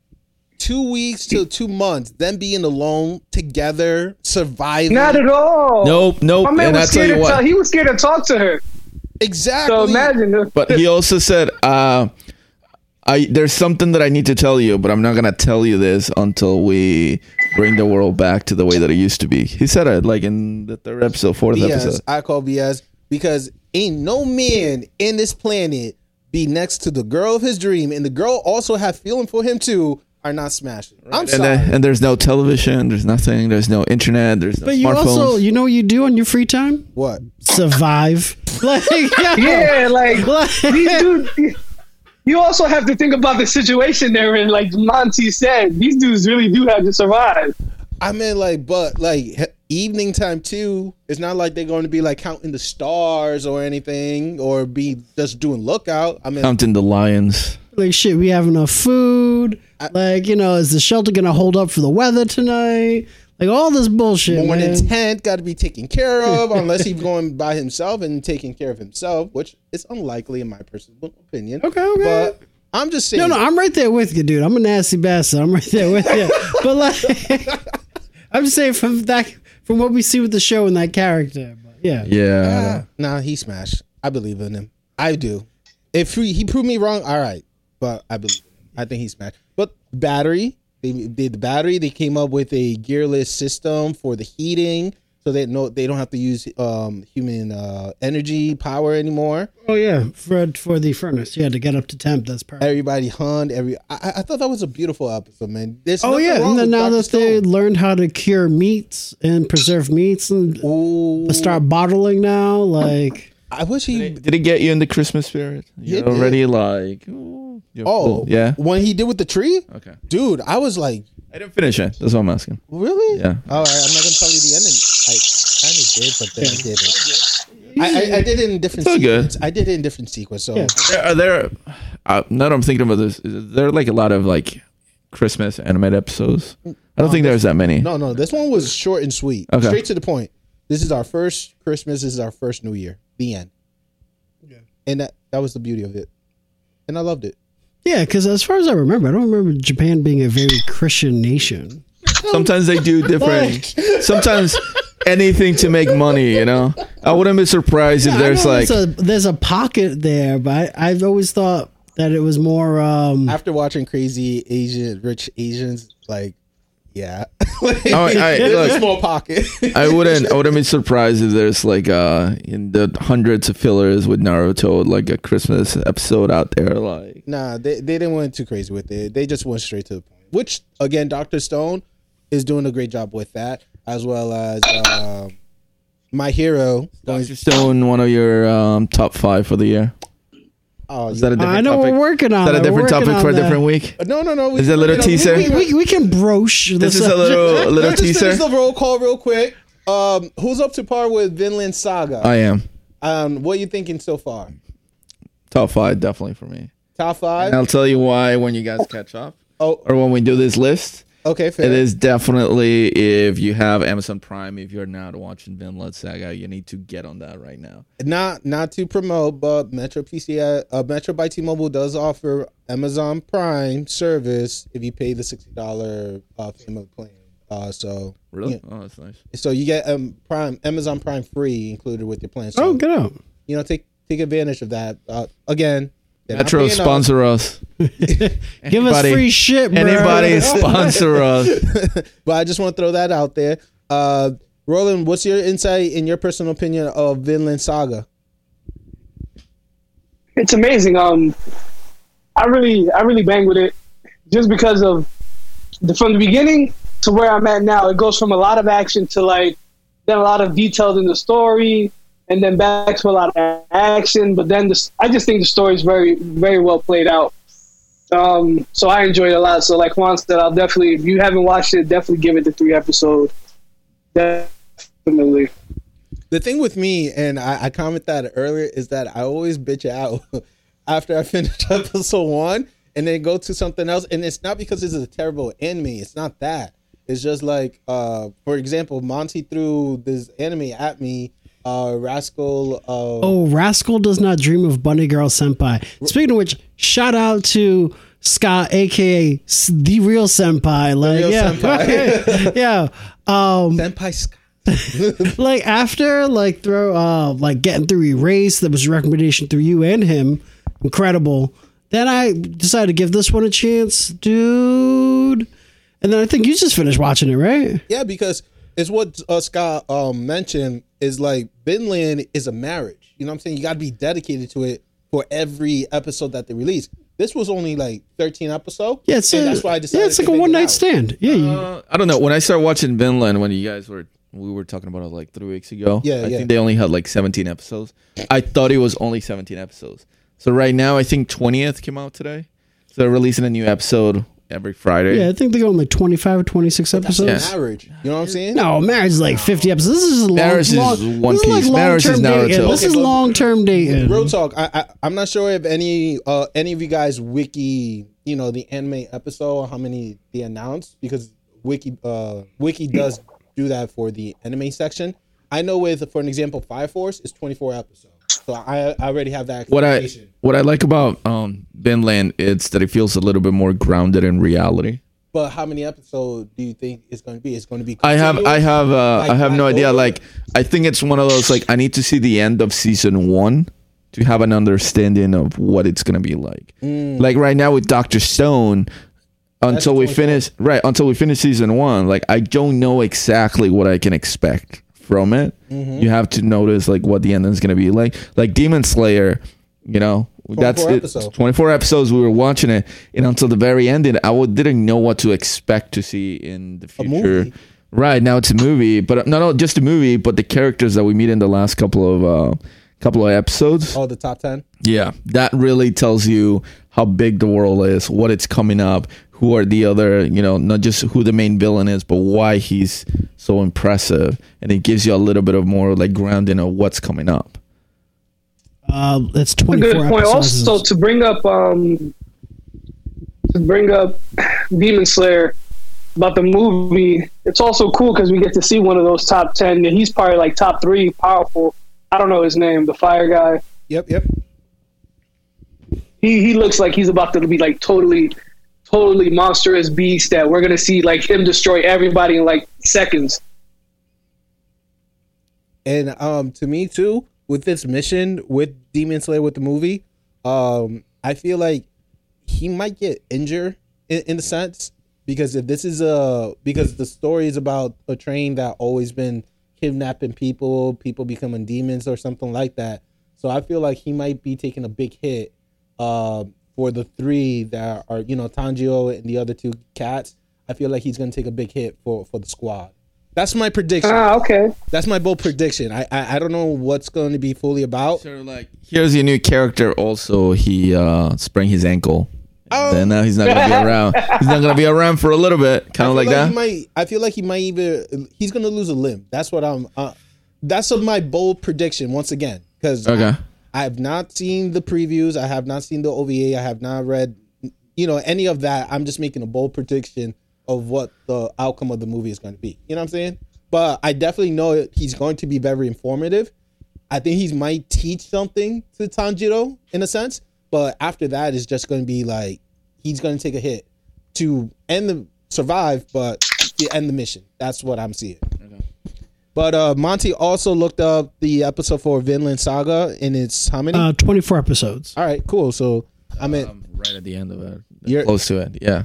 two weeks to two months, them being alone together, surviving? not at all. nope, nope. My man And was scared to what. talk. He was scared to talk to her. exactly. So imagine. But he also said, uh, "I there's something that I need to tell you, but I'm not gonna tell you this until we bring the world back to the way that it used to be." He said it like in the third episode, fourth BS. episode. I call BS because ain't no man in this planet be next to the girl of his dream, and the girl also have feeling for him too. Are not smashing. I'm And, sorry. then, and there's no television, there's nothing, there's no internet, there's no But you smartphones. also, you know what you do on your free time? what? Survive. like, yeah. Yeah, like Like- these dudes. You also have to think about the situation they're in. Like Monty said, these dudes really do have to survive. I mean, like, but like evening time too. It's not like they're going to be like counting the stars or anything, or be just doing lookout. I mean, Counting the lions. Like shit, we have enough food. Like, you know, is the shelter gonna hold up for the weather tonight? Like all this bullshit. morning man. tent got to be taken care of, unless he's going by himself and taking care of himself, which is unlikely in my personal opinion. Okay, okay. But I'm just saying. No, no, I'm right there with you, dude. I'm a nasty bastard. I'm right there with you. but like, I'm just saying from that, from what we see with the show and that character. But yeah, Yeah. Ah, nah, he smashed. I believe in him. I do. If he, he proved me wrong, all right. But I believe. I think he's smashed. But battery, they did the battery. They came up with a gearless system for the heating, so they know they don't have to use um, human uh, energy power anymore. oh yeah, for for the furnace, yeah, to get up to temp. That's perfect. Everybody hunned. Every I, I thought that was a beautiful episode, man. There's Oh yeah, wrong and then with now Dr. that they learned how to cure meats and preserve meats and Ooh, start bottling now, like I wish he. Did it get you in the Christmas spirit? You're It did. already like, you're Oh, full. yeah. When he did with the tree, Okay. dude, I was like, I didn't finish it. That's what I'm asking. really? Yeah. All right, I'm not gonna tell you the ending. I kind of did, but then I did it. I, I, I did it in different It's all good. sequence. I did it in different sequence. So Yeah. There, are there? Uh, now that I'm thinking about this, is there like a lot of like Christmas animated episodes? I don't think there's that many. no, no, this one was short and sweet, Okay. straight to the point. This is our first Christmas. This is our first New Year. The end. Yeah. And that that was the beauty of it, and I loved it. Yeah. Because as far as I remember, I don't remember Japan being a very Christian nation. Sometimes they do different. Sometimes anything to make money. You know, I wouldn't be surprised if there's like. there's a, there's a pocket there, but I, I've always thought that it was more. um After watching Crazy Asian Rich Asians, like, yeah, like, Oh, I- it's look. a small pocket. I wouldn't. I wouldn't be surprised if there's like uh in the hundreds of fillers with Naruto, like a Christmas episode out there. Like, Nah, they, they didn't went too crazy with it. They just went straight to the point. Which again, Doctor Stone is doing a great job with that, as well as um my hero. Dr. Stone, one of your um, top five for the year. Oh, Is that a different I know topic? we're working on Is that a it. We're different working topic for a on that. different week? no, no, no. we- Is it a little you know, teaser? we- We, we, we can broach the This is a little a little Let's just finish teaser. the roll call real quick. Um, who's up to par with Vinland Saga? I am um, what are you thinking so far? top five, definitely for me. Top five? And I'll tell you why when you guys catch up, oh, or when we do this list. Okay, fair. It is definitely if you have Amazon Prime, if you're not watching Vinland Saga, you need to get on that right now. not not to promote, but Metro PC uh, Metro by T-Mobile does offer Amazon Prime service if you pay the sixty dollar uh, payment plan. Uh, so Really? yeah. Oh, that's nice. so you get um Prime Amazon Prime free included with your plan. So Oh, get out. you know take take advantage of that. Uh, again, they're not Metro paying us. sponsor us. Give us free shit, bro. Anybody sponsor us? but I just want to throw that out there. Uh, Roland, what's your insight in your personal opinion of Vinland Saga? It's amazing. Um, I really, I really bang with it, just because of the from the beginning to where I'm at now. It goes from a lot of action to like then a lot of details in the story, and then back to a lot of action. But then the, I just think the story is very, very well played out. Um, so I enjoyed it a lot. So like Juan said, I'll definitely if you haven't watched it, definitely give it the three episode. Definitely. The thing with me, and I, I comment that earlier, is that I always bitch out after I finish episode one and then go to something else. And it's not because it's a terrible anime. It's not that. It's just like, uh, for example, Monty threw this anime at me, uh, Rascal. Uh, Oh, Rascal does not dream of Bunny Girl Senpai. Speaking of which, shout out to Scott, aka the real senpai. Like, real yeah, senpai. yeah. Um, Senpai Scott. like after like throw uh like getting through erase that was a recommendation through you and him incredible then i decided to give this one a chance dude and then i think you just finished watching it right Yeah, because it's what uh, Scott um, mentioned is like Vinland is a marriage. You know what I'm saying? You got to be dedicated to it for every episode that they release. This was only like 13 episodes. yeah it's and a, that's why I decided. yeah it's to like a one night stand yeah you- Uh, I don't know. When I started watching Vinland, when you guys were we were talking about it like three weeks ago. Yeah, I yeah. think they only had like 17 episodes. I thought it was only 17 episodes. So right now, I think 20th came out today. So they're releasing a new episode every Friday. yeah i think they go on like 25 or 26 episodes Yeah. Marriage. You know what I'm saying? no marriage is like 50 episodes this is long, Marriage is long, One this is Piece. Marriage is long-term dating. Naruto. this Okay, is but- long-term dating Real talk. I, I I'm not sure if any uh any of you guys wiki you know the anime episode or how many they announced because wiki uh wiki does do that for the anime section. I know with for an example, Fire Force is 24 episodes, so I I already have that. What I what I like about um Vinland is that it feels a little bit more grounded in reality. But how many episodes do you think it's going to be? It's going to be. I have I have uh, Like I have no idea. Clover? Like I think it's one of those like I need to see the end of season one to have an understanding of what it's gonna be like. Mm. Like right now with Doctor Stone, until we finish right until we finish season one, like I don't know exactly what I can expect from it. Mm-hmm. You have to notice like what the ending is gonna be like. Like Demon Slayer, you know. That's 24 it. episodes. 24 episodes we were watching it and until the very end I would, didn't know what to expect to see in the future. Right now it's a movie, but no, no, just a movie. But the characters that we meet in the last couple of uh, couple of episodes, Oh, the top ten. yeah, that really tells you how big the world is, what it's coming up, who are the other, you know, not just who the main villain is, but why he's so impressive, and it gives you a little bit of more like grounding of what's coming up. uh it's a 24 good point. episodes Also, to bring up um, to bring up Demon Slayer about the movie, it's also cool because we get to see one of those top ten. And he's probably like top three powerful. I don't know his name, the fire guy. Yep, yep. He he looks like he's about to be like totally, totally monstrous beast that we're gonna see like him destroy everybody in like seconds. And um, to me too, with this mission with Demon Slayer with the movie, um, I feel like he might get injured in, in a sense because if this is a because the story is about a train that always been kidnapping people, people becoming demons or something like that. So I feel like he might be taking a big hit uh, for the three that are you know Tanjiro and the other two cats. I feel like he's gonna take a big hit for for the squad. That's my prediction. Ah, okay. That's my bold prediction. I, I I don't know what's going to be fully about. So like, here's your new character. Also, he uh, sprained his ankle. Oh. Then now he's not gonna be around. He's not gonna be around for a little bit, kind of feel like that. He might. I feel like he might even. He's going to lose a limb. That's what I'm. Uh, that's my bold prediction once again because Okay. I, have not seen the previews. I have not seen the OVA. I have not read, you know, any of that. I'm just making a bold prediction of what the outcome of the movie is going to be. You know what I'm saying? But I definitely know he's going to be very informative. I think he might teach something to Tanjiro in a sense, but after that, it's just going to be like he's going to take a hit to end the survive, but to end the mission. That's what I'm seeing. But uh, Monty also looked up the episode for Vinland Saga, and it's how many? uh 24 episodes All right, cool. So I mean, Um, right at the end of it, You're- close to it. Yeah,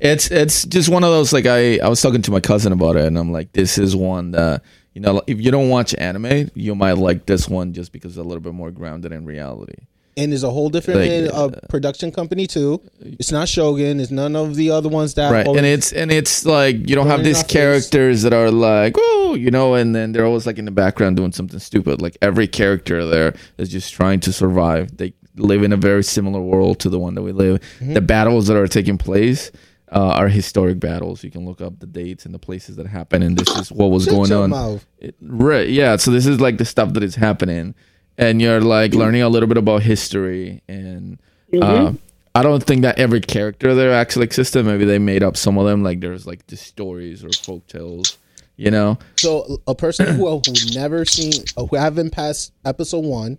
it's it's just one of those like I I was talking to my cousin about it, and I'm like, this is one that you know if you don't watch anime, you might like this one just because it's a little bit more grounded in reality. And there's a whole different Like, uh, production company too. It's not Shogun. It's none of the other ones that. right and it's and it's like you don't have these our face. characters that are like oh you know and then they're always like in the background doing something stupid like every character there is just trying to survive they live in a very similar world to the one that we live. Mm-hmm. The battles that are taking place uh, are historic battles. You can look up the dates and the places that happen, and this is what was Shut going on. It- right, yeah. So this is like the stuff that is happening, and you're like learning a little bit about history. And uh, I don't think that every character there actually existed. Maybe they made up some of them. Like there's like the stories or folk tales, you know. So a person who who never seen uh, who haven't passed episode one,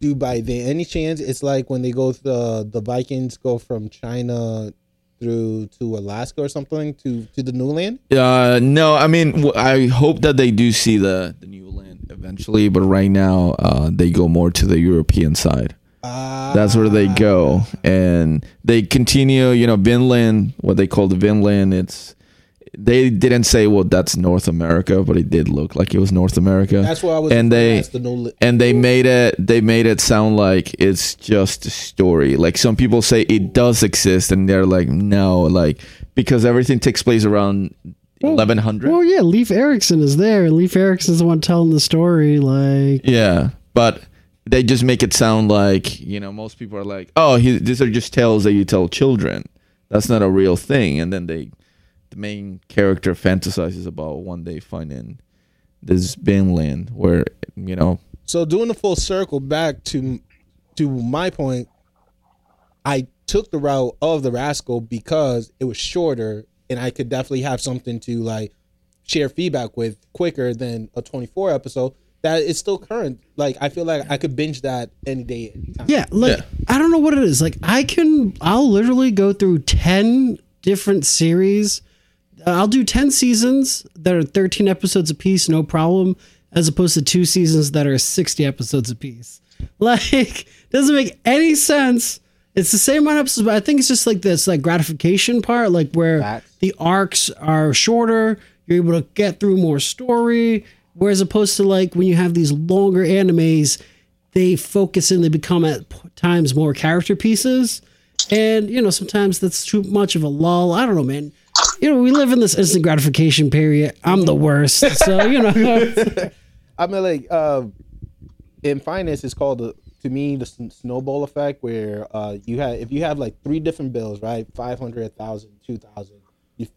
do by the any chance it's like when they go the the Vikings go from China through to Alaska or something to to the new land. Uh, no, I mean, I hope that they do see the the new land eventually, but right now, uh, they go more to the European side. Ah, That's where they go, and they continue. You know, Vinland, what they call the Vinland. It's they didn't say, well, that's North America, but it did look like it was North America. that's where I was. and they the new li- and they made it they made it sound like it's just a story like some people say it does exist and they're like no like because everything takes place around 1100 Well, yeah, Leif Erikson is there. and Leif Erikson's the one telling the story. Like, yeah but they just make it sound like you know most people are like oh he, these are just tales that you tell children that's not a real thing and then they the main character fantasizes about one day finding this Vinland where you know So doing the full circle back to to my point, I took the route of the rascal because it was shorter and I could definitely have something to like share feedback with quicker than a 24 episode that is still current. Like I feel like I could binge that any day, anytime. yeah, like Yeah. I don't know what it is. Like, I can, I'll literally go through ten different series. Uh, I'll do ten seasons that are thirteen episodes a piece, no problem, as opposed to two seasons that are sixty episodes a piece. Like, doesn't make any sense. It's the same amount of episodes, but I think it's just like this, like gratification part, like where Facts. the arcs are shorter. You're able to get through more story. Whereas opposed to like when you have these longer animes, they focus and they become at times more character pieces. And, you know, sometimes that's too much of a lull. I don't know, man. You know, we live in this instant gratification period. I'm the worst. So, you know. I mean, like uh, in finance, it's called the to me the snowball effect, where uh, you have if you have like three different bills, right, 500, 1,000, 2,000, you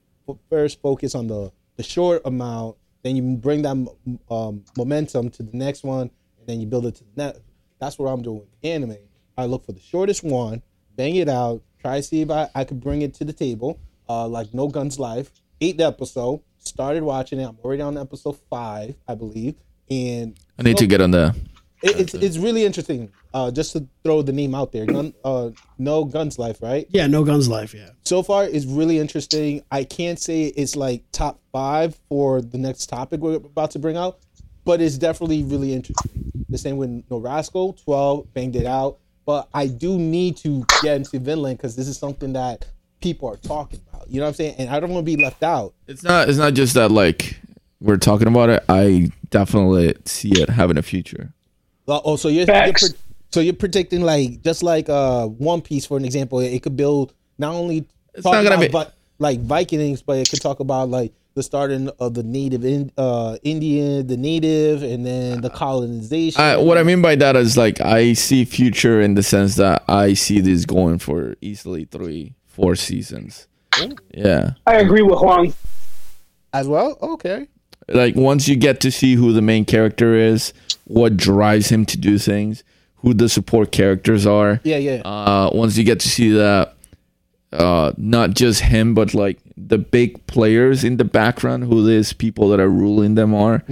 first focus on the the short amount, then you bring that um, momentum to the next one, and then you build it to the next. That's what I'm doing with anime. I look for the shortest one, bang it out, try to see if I, I could bring it to the table. Uh, like No Guns Life, eighth episode. Started watching it. I'm already on episode five, I believe, and I need to get on the it, it's it's really interesting. Uh, just to throw the name out there, Gun, uh, No Guns Life, right? yeah, no guns life. Yeah. So far, it's really interesting. I can't say it's like top five for the next topic we're about to bring out, but it's definitely really interesting. The same with No Rascal, 12, banged it out. But I do need to get into Vinland because this is something that people are talking about. You know what I'm saying? And I don't want to be left out. It's not. It's not just that. Like we're talking about it. I definitely see it having a future. Uh, oh, so you're, you're pre- so you're predicting like just like uh One Piece for an example, it could build not only It's talk not gonna about, be- but like Vikings, but it could talk about like the starting of the native in, uh Indian, the native, and then the colonization. I, what I mean by that is like I see future in the sense that I see this going for easily three, four seasons. Yeah, I agree with Juan. as well. Okay, like once you get to see who the main character is, what drives him to do things, who the support characters are. yeah, yeah. uh, once you get to see that, uh, not just him, but like the big players in the background, who these people that are ruling them are,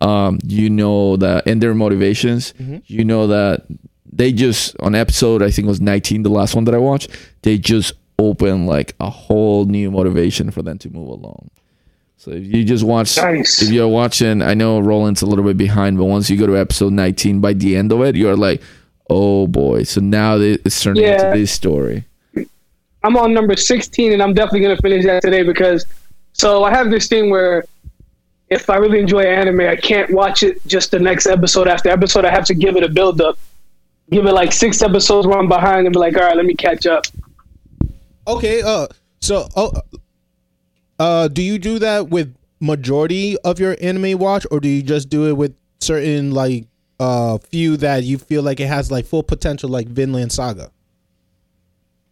um, you know that, and their motivations, you know that they just on episode I think it was 19, the last one that I watched, they just open like a whole new motivation for them to move along. So if you just watch, Nice. if you're watching, I know Roland's a little bit behind, but once you go to episode 19, by the end of it, you're like, oh boy. So now it's turning Yeah. into this story. I'm on number 16, and I'm definitely gonna finish that today because. So I have this thing where, if I really enjoy anime, I can't watch it just the next episode after episode. I have to give it a build up, give it like six episodes where I'm behind, and be like, all right, let me catch up. Okay, uh, so oh, uh, do you do that with majority of your anime watch, or do you just do it with certain like uh few that you feel like it has like full potential, like Vinland Saga?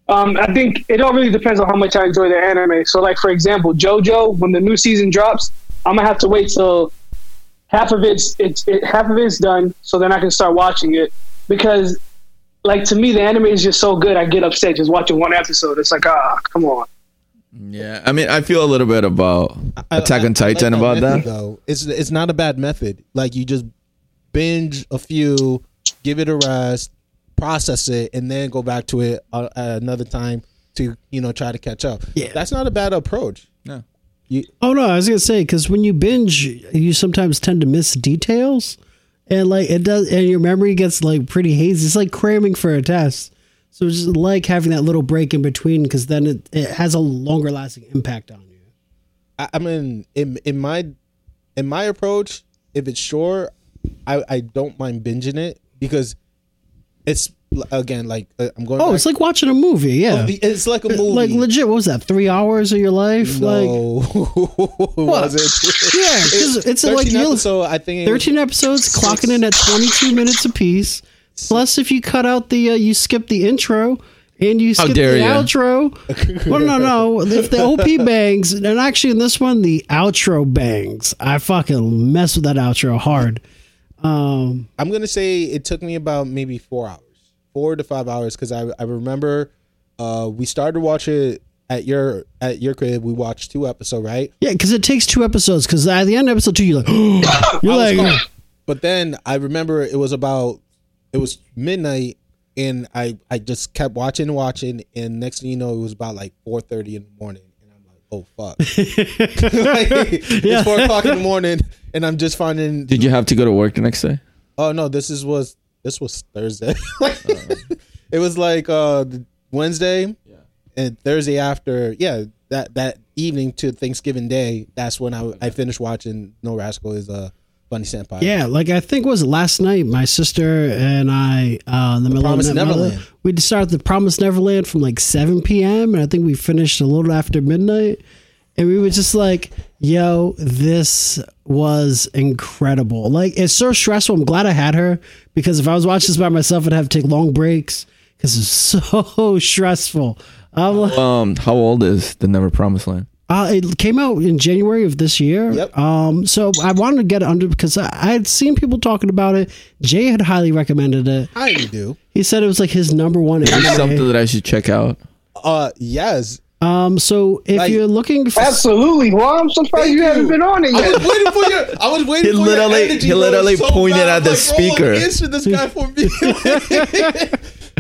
Um, I think it all really depends on how much I enjoy the anime. So, like for example, JoJo, when the new season drops, I'm gonna have to wait till half of it's it's it, half of it's done, so then I can start watching it. Because, like to me, the anime is just so good. I get upset just watching one episode. It's like, ah, come on. Yeah, I mean, I feel a little bit about I- Attack I- on I Titan like about method, that. Though it's it's not a bad method. Like you just binge a few, give it a rest, process it, and then go back to it uh, at another time to you know try to catch up. Yeah. that's not a bad approach. No. You, Oh no, I was gonna say because when you binge, you sometimes tend to miss details, and like it does, and your memory gets like pretty hazy. It's like cramming for a test. So it's just like having that little break in between because then it, it has a longer lasting impact on you. I, I mean, in in my in my approach, if it's short, I I don't mind binging it because it's again like uh, I'm going. Oh, back- it's like watching a movie. Yeah, it's like a movie. like legit. What was that? Three hours of your life? Like no, was it? yeah, because it's like 13 you I think 13 episodes clocking in at 22 minutes apiece plus if you cut out the uh, you skip the intro and you skip the dare ya. outro well no no if the op bangs and actually in this one the outro bangs i fucking mess with that outro hard um I'm gonna say it took me about maybe four hours, four to five hours, because I I remember uh we started to watch it at your at your crib. We watched two episodes, right? yeah because it takes two episodes because at the end of episode two you're like you're like hooked. But then I remember it was about it was midnight, and I I just kept watching and watching, and next thing you know, it was about like four thirty in the morning, and I'm like, oh fuck, Like, it's four o'clock in the morning, and I'm just finding. Did you have to go to work the next day? Oh no, this is was this was Thursday. it was like uh Wednesday, yeah. and Thursday after, yeah, that that evening to Thanksgiving Day. That's when I I finished watching No Rascal is a funny senpai. Yeah, like I think it was last night. My sister and I, uh, in the middle of the night, Neverland. we started the Promise Neverland from like seven p.m. and I think we finished a little after midnight. And we were just like, "Yo, this was incredible! Like, it's so stressful. I'm glad I had her because if I was watching this by myself, I'd have to take long breaks because it's so stressful." I'm like, Um, how old is the Never Promised Land? uh, it came out in January of this year. Yep. Um, so I wanted to get it under because I, I had seen people talking about it. Jay had highly recommended it. I do. He said it was like his number one Is anime. something that I should check out? Uh, yes. Um, so if Like- you're looking for, Absolutely. Well, I'm surprised Thank you, haven't been on it yet. I was waiting for your. I was waiting He for literally- your energy. he literally So pointed bad. at the I'm like, speaker. Answer this guy for me.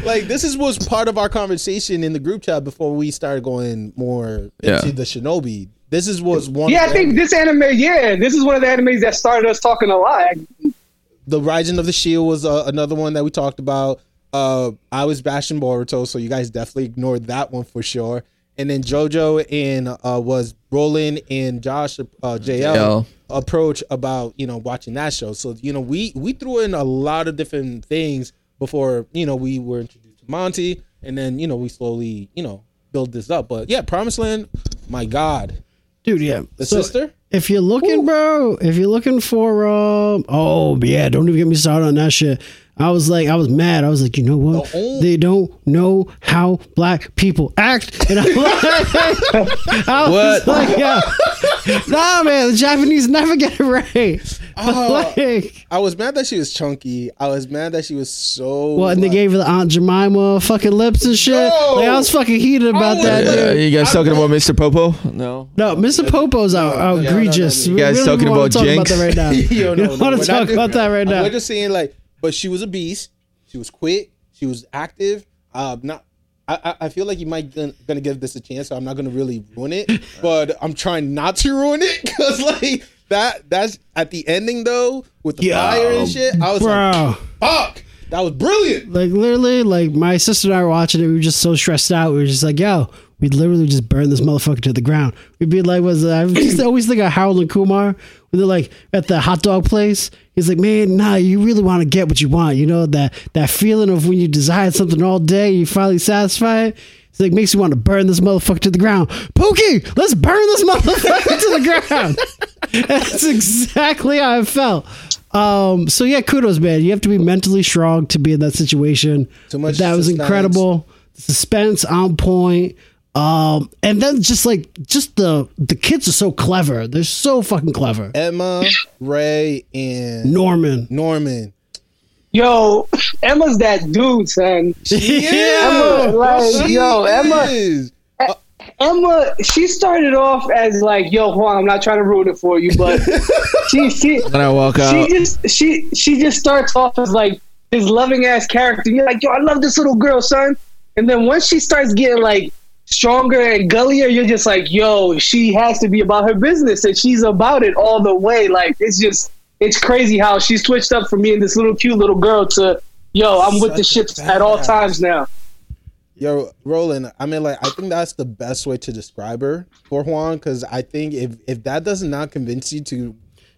like this is was part of our conversation in the group chat before we started going more Yeah. into the Shinobi. This is was one. Yeah, of I think this anime. Yeah, this is one of the animes that started us talking a lot. the Rising of the Shield was uh, another one that we talked about. Uh, I was bashing Boruto, so you guys definitely ignored that one for sure. And then JoJo and uh, was Roland and Josh uh, JL JL. approach about you know watching that show. So you know we we threw in a lot of different things before you know we were introduced to Monty, and then you know we slowly you know build this up. But yeah, Promised Land, my God, dude, yeah, the So sister. If you're looking, bro, if you're looking for, um, oh yeah, don't even get me started on that shit. I was like, I was mad. I was like, you know what? The only- They don't know how black people act. And I'm like, I was What? like, yeah. nah, man, the Japanese never get it right. Oh. like, I was mad that she was chunky. I was mad that she was so. what? And they gave her the Aunt Jemima fucking lips and shit. No. Like, I was fucking heated about I that, was- Uh, dude. you guys talking about Mr. Popo? No. No, Mr. Popo's out, no, no, no, outrageous. no, no. We- You guys we don't talking even wanna about talk about that right now. Yo, we no, don't no, want we're to not talk about that right now. We're just saying like, but she was a beast. She was quick. She was active. Uh, not. I, I- I feel like you might gonna, gonna give this a chance, so I'm not gonna really ruin it. But I'm trying not to ruin it because like that. That's at the ending though with the Yo, fire and shit. I was like, fuck, that was brilliant. Like literally, like my sister and I were watching it. We were just so stressed out. We were just like, "Yo, we'd literally just burn this motherfucker to the ground." We'd be like, "Was I just always think of Harold and Kumar when they're like at the hot dog place?" He's like, "Man, nah, you really want to get what you want. You know that that feeling of when you desired something all day, you finally satisfy it." It's like makes you want to burn this motherfucker to the ground. Pookie, let's burn this motherfucker to the ground. That's exactly how I felt. Um, so yeah, kudos, man. You have to be mentally strong to be in that situation. Too much That was suspense. incredible. Suspense on point. Um, and then just like just the the kids are so clever. They're so fucking clever. Emma, Ray, and Norman. Norman. Yo, Emma's that dude, son. Yeah. Emma, like, She yo, Emma, is. Emma, she started off as like, yo, Juan, I'm not trying to ruin it for you, but she, she, When I walk she out, just, she, she just starts off as like this loving ass character. You're like, yo, I love this little girl, son. And then once she starts getting like stronger and gullier, you're just like, yo, she has to be about her business, and she's about it all the way. Like, it's just, it's crazy how she's switched up from being this little cute little girl to, yo, I'm with the Such ships at all times now. Yo, Roland, I mean, like, I think that's the best way to describe her for Juan, because I think if if that does not convince you to,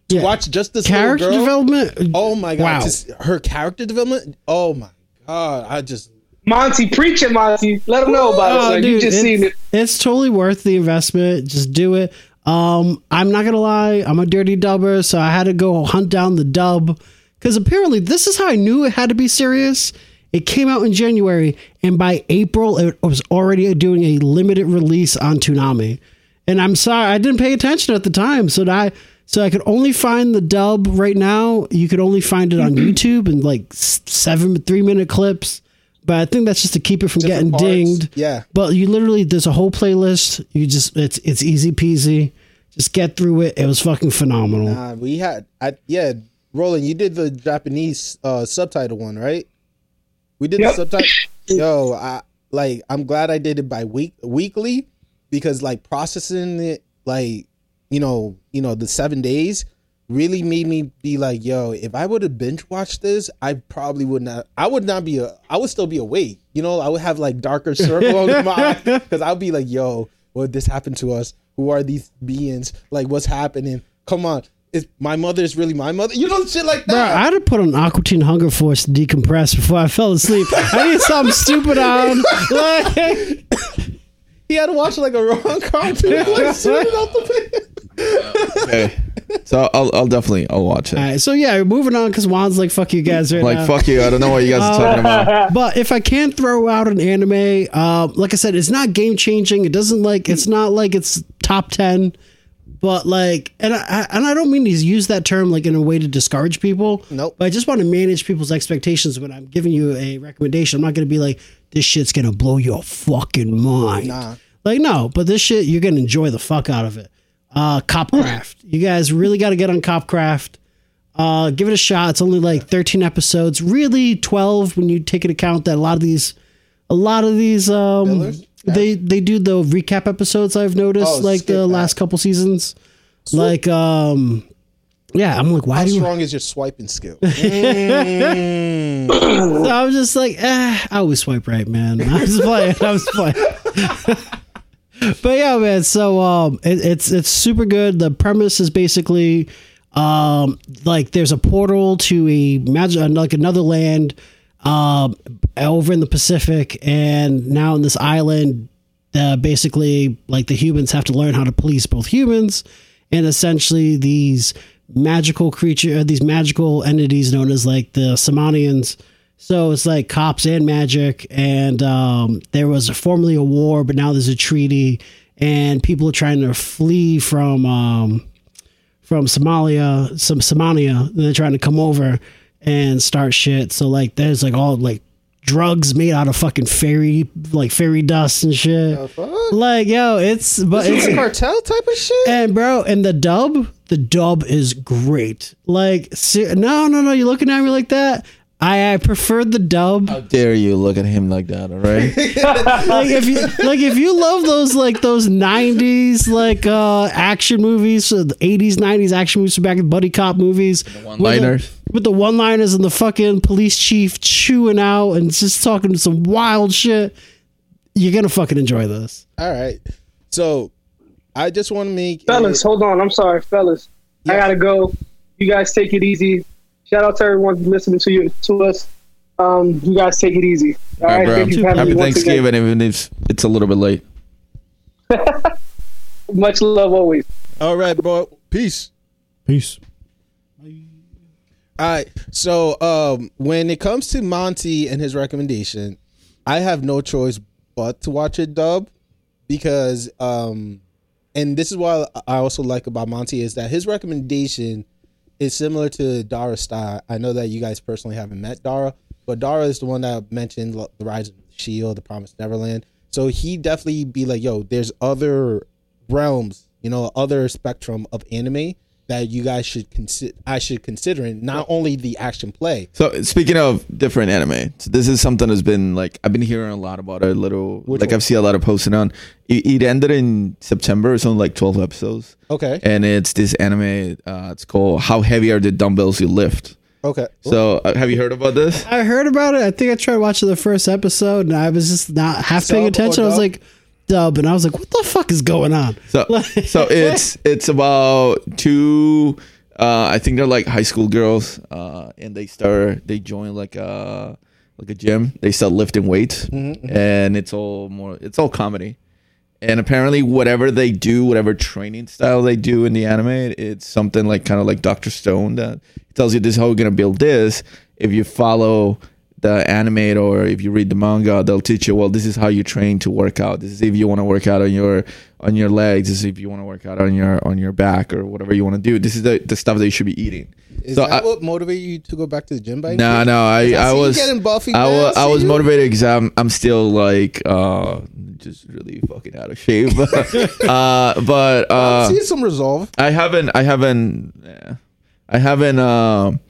to Yeah. watch just this Character girl, development. oh my god, Wow. just her character development, oh my god, I just Monty, preach it, Monty. Let them know about it. Oh, Son. you dude, just it's, seen it. It's totally worth the investment. Just do it. Um, I'm not gonna lie, I'm a dirty dubber, so I had to go hunt down the dub because apparently this is how I knew it had to be serious. It came out in January, and by April, it was already doing a limited release on Toonami. And I'm sorry, I didn't pay attention at the time, so I so I could only find the dub right now. You could only find it on YouTube in like seven three minute clips. But I think that's just to keep it from Different getting parts. dinged. Yeah. But you literally there's a whole playlist. You just it's it's easy peasy. Just get through it. It was fucking phenomenal. uh, we had, I yeah, Roland, you did the Japanese uh, subtitle one, right? We did Yep. the subtitle. Yo, I like, I'm glad I did it by week weekly because like processing it, like you know, you know, the seven days really made me be like, yo, if I would have binge watched this, I probably would not. I would not be a. I would still be awake. You know, I would have like darker circle on my because I'd be like, yo, what this happened to us? Who are these beings? Like, what's happening? Come on. Is my mother is really my mother? You know, shit like Bro, that. I had to put on Aqua Teen Hunger Force to decompress before I fell asleep. I need something stupid on. Like, he had to watch like a rom com too. Like, out the okay. So I'll I'll definitely I'll watch it. all right, so yeah, moving on because Juan's like, "Fuck you guys," right Like now. fuck you, I don't know what you guys are talking about. But if I can throw out an anime, uh, like I said, it's not game changing. It doesn't like it's not like it's top ten. But like, and I and I don't mean to use that term like in a way to discourage people. Nope. But I just want to manage people's expectations when I'm giving you a recommendation. I'm not going to be like, this shit's going to blow your fucking mind. Nah. Like no, but this shit you're going to enjoy the fuck out of it. Uh, Copcraft. you guys really got to get on Copcraft. Uh, give it a shot. It's only like 13 episodes, really 12 when you take into account that a lot of these, a lot of these, um, they they do the recap episodes. I've noticed Oh, like the that. last couple seasons, like um, yeah. I'm like, why How do you? strong is your swiping skill? Mm. So I was just like, eh, I always swipe right, man. I was playing. I was playing. but yeah, man. So um, it, it's it's super good. The premise is basically um, like there's a portal to a magic like another land um, over in the Pacific, and now in this island, uh, basically like the humans have to learn how to police both humans and essentially these magical creature, uh, these magical entities known as like the Semanians. So it's like cops and magic, and um, there was formerly a war, but now there's a treaty, and people are trying to flee from um, from Somalia, some Somalia. And they're trying to come over and start shit. So like, there's like all like drugs made out of fucking fairy like fairy dust and shit. Like yo, it's but it's a cartel type of shit. and bro, and the dub, the dub is great. Like ser- no, no, no, you're looking at me like that? I, I prefer the dub. How dare you look at him like that, all right? like if you like if you love those like those 90s like uh action movies so the 80s 90s action movies from back in buddy cop movies The one-liners. with the, one-liners and the fucking police chief chewing out and just talking some wild shit you're gonna fucking enjoy this All right. So I just want to make Fellas, hold on. I'm sorry, fellas. I gotta go. You guys take it easy. Shout out to everyone listening to you to us. Um, you guys take it easy. All All right, right, thank you bro. for Happy me once again. Thanksgiving, even if it's a little bit late. Much love always. All right, bro. Peace. peace All right. So um, when it comes to Monty and his recommendation, I have no choice but to watch it dub because um, and this is what I also like about Monty is that his recommendation is similar to Dara's style. I know that you guys personally haven't met Dara, but Dara is the one that mentioned the Rise of the Shield, the Promised Neverland. So he definitely be like, yo, there's other realms, you know, other spectrum of anime that you guys should consider. I should consider it, not only the action play. So speaking of different anime, so this is something that's been like I've been hearing a lot about it. A little Which like one? I've seen a lot of posting on. It, it ended in September. It's only like twelve episodes, Okay. and it's this anime. Uh, it's called How Heavy Are the Dumbbells You Lift. Okay. So uh, have you heard about this? I heard about it. I think I tried watching the first episode, and I was just not half paying Sub or attention. I was like, dub, and I was like, what the fuck is going on? So so it's it's about two. Uh, I think they're like high school girls, uh, and they start they join like a like a gym. They start lifting weights, and it's all more it's all comedy. And apparently, whatever they do, whatever training style they do in the anime, it's something like kind of like Doctor Stone that tells you this is how we're gonna build this. If you follow the anime or if you read the manga, they'll teach you. Well, this is how you train to work out. This is if you want to work out on your on your legs. This is if you want to work out on your on your back or whatever you want to do. This is the, the stuff that you should be eating. Is so that I- what motivated you to go back to the gym? By No, no, I, I I was getting buffy, I was I was you. motivated because I'm I'm still like uh just really fucking out of shape. uh, but uh, seeing some resolve. I haven't I haven't yeah. I haven't um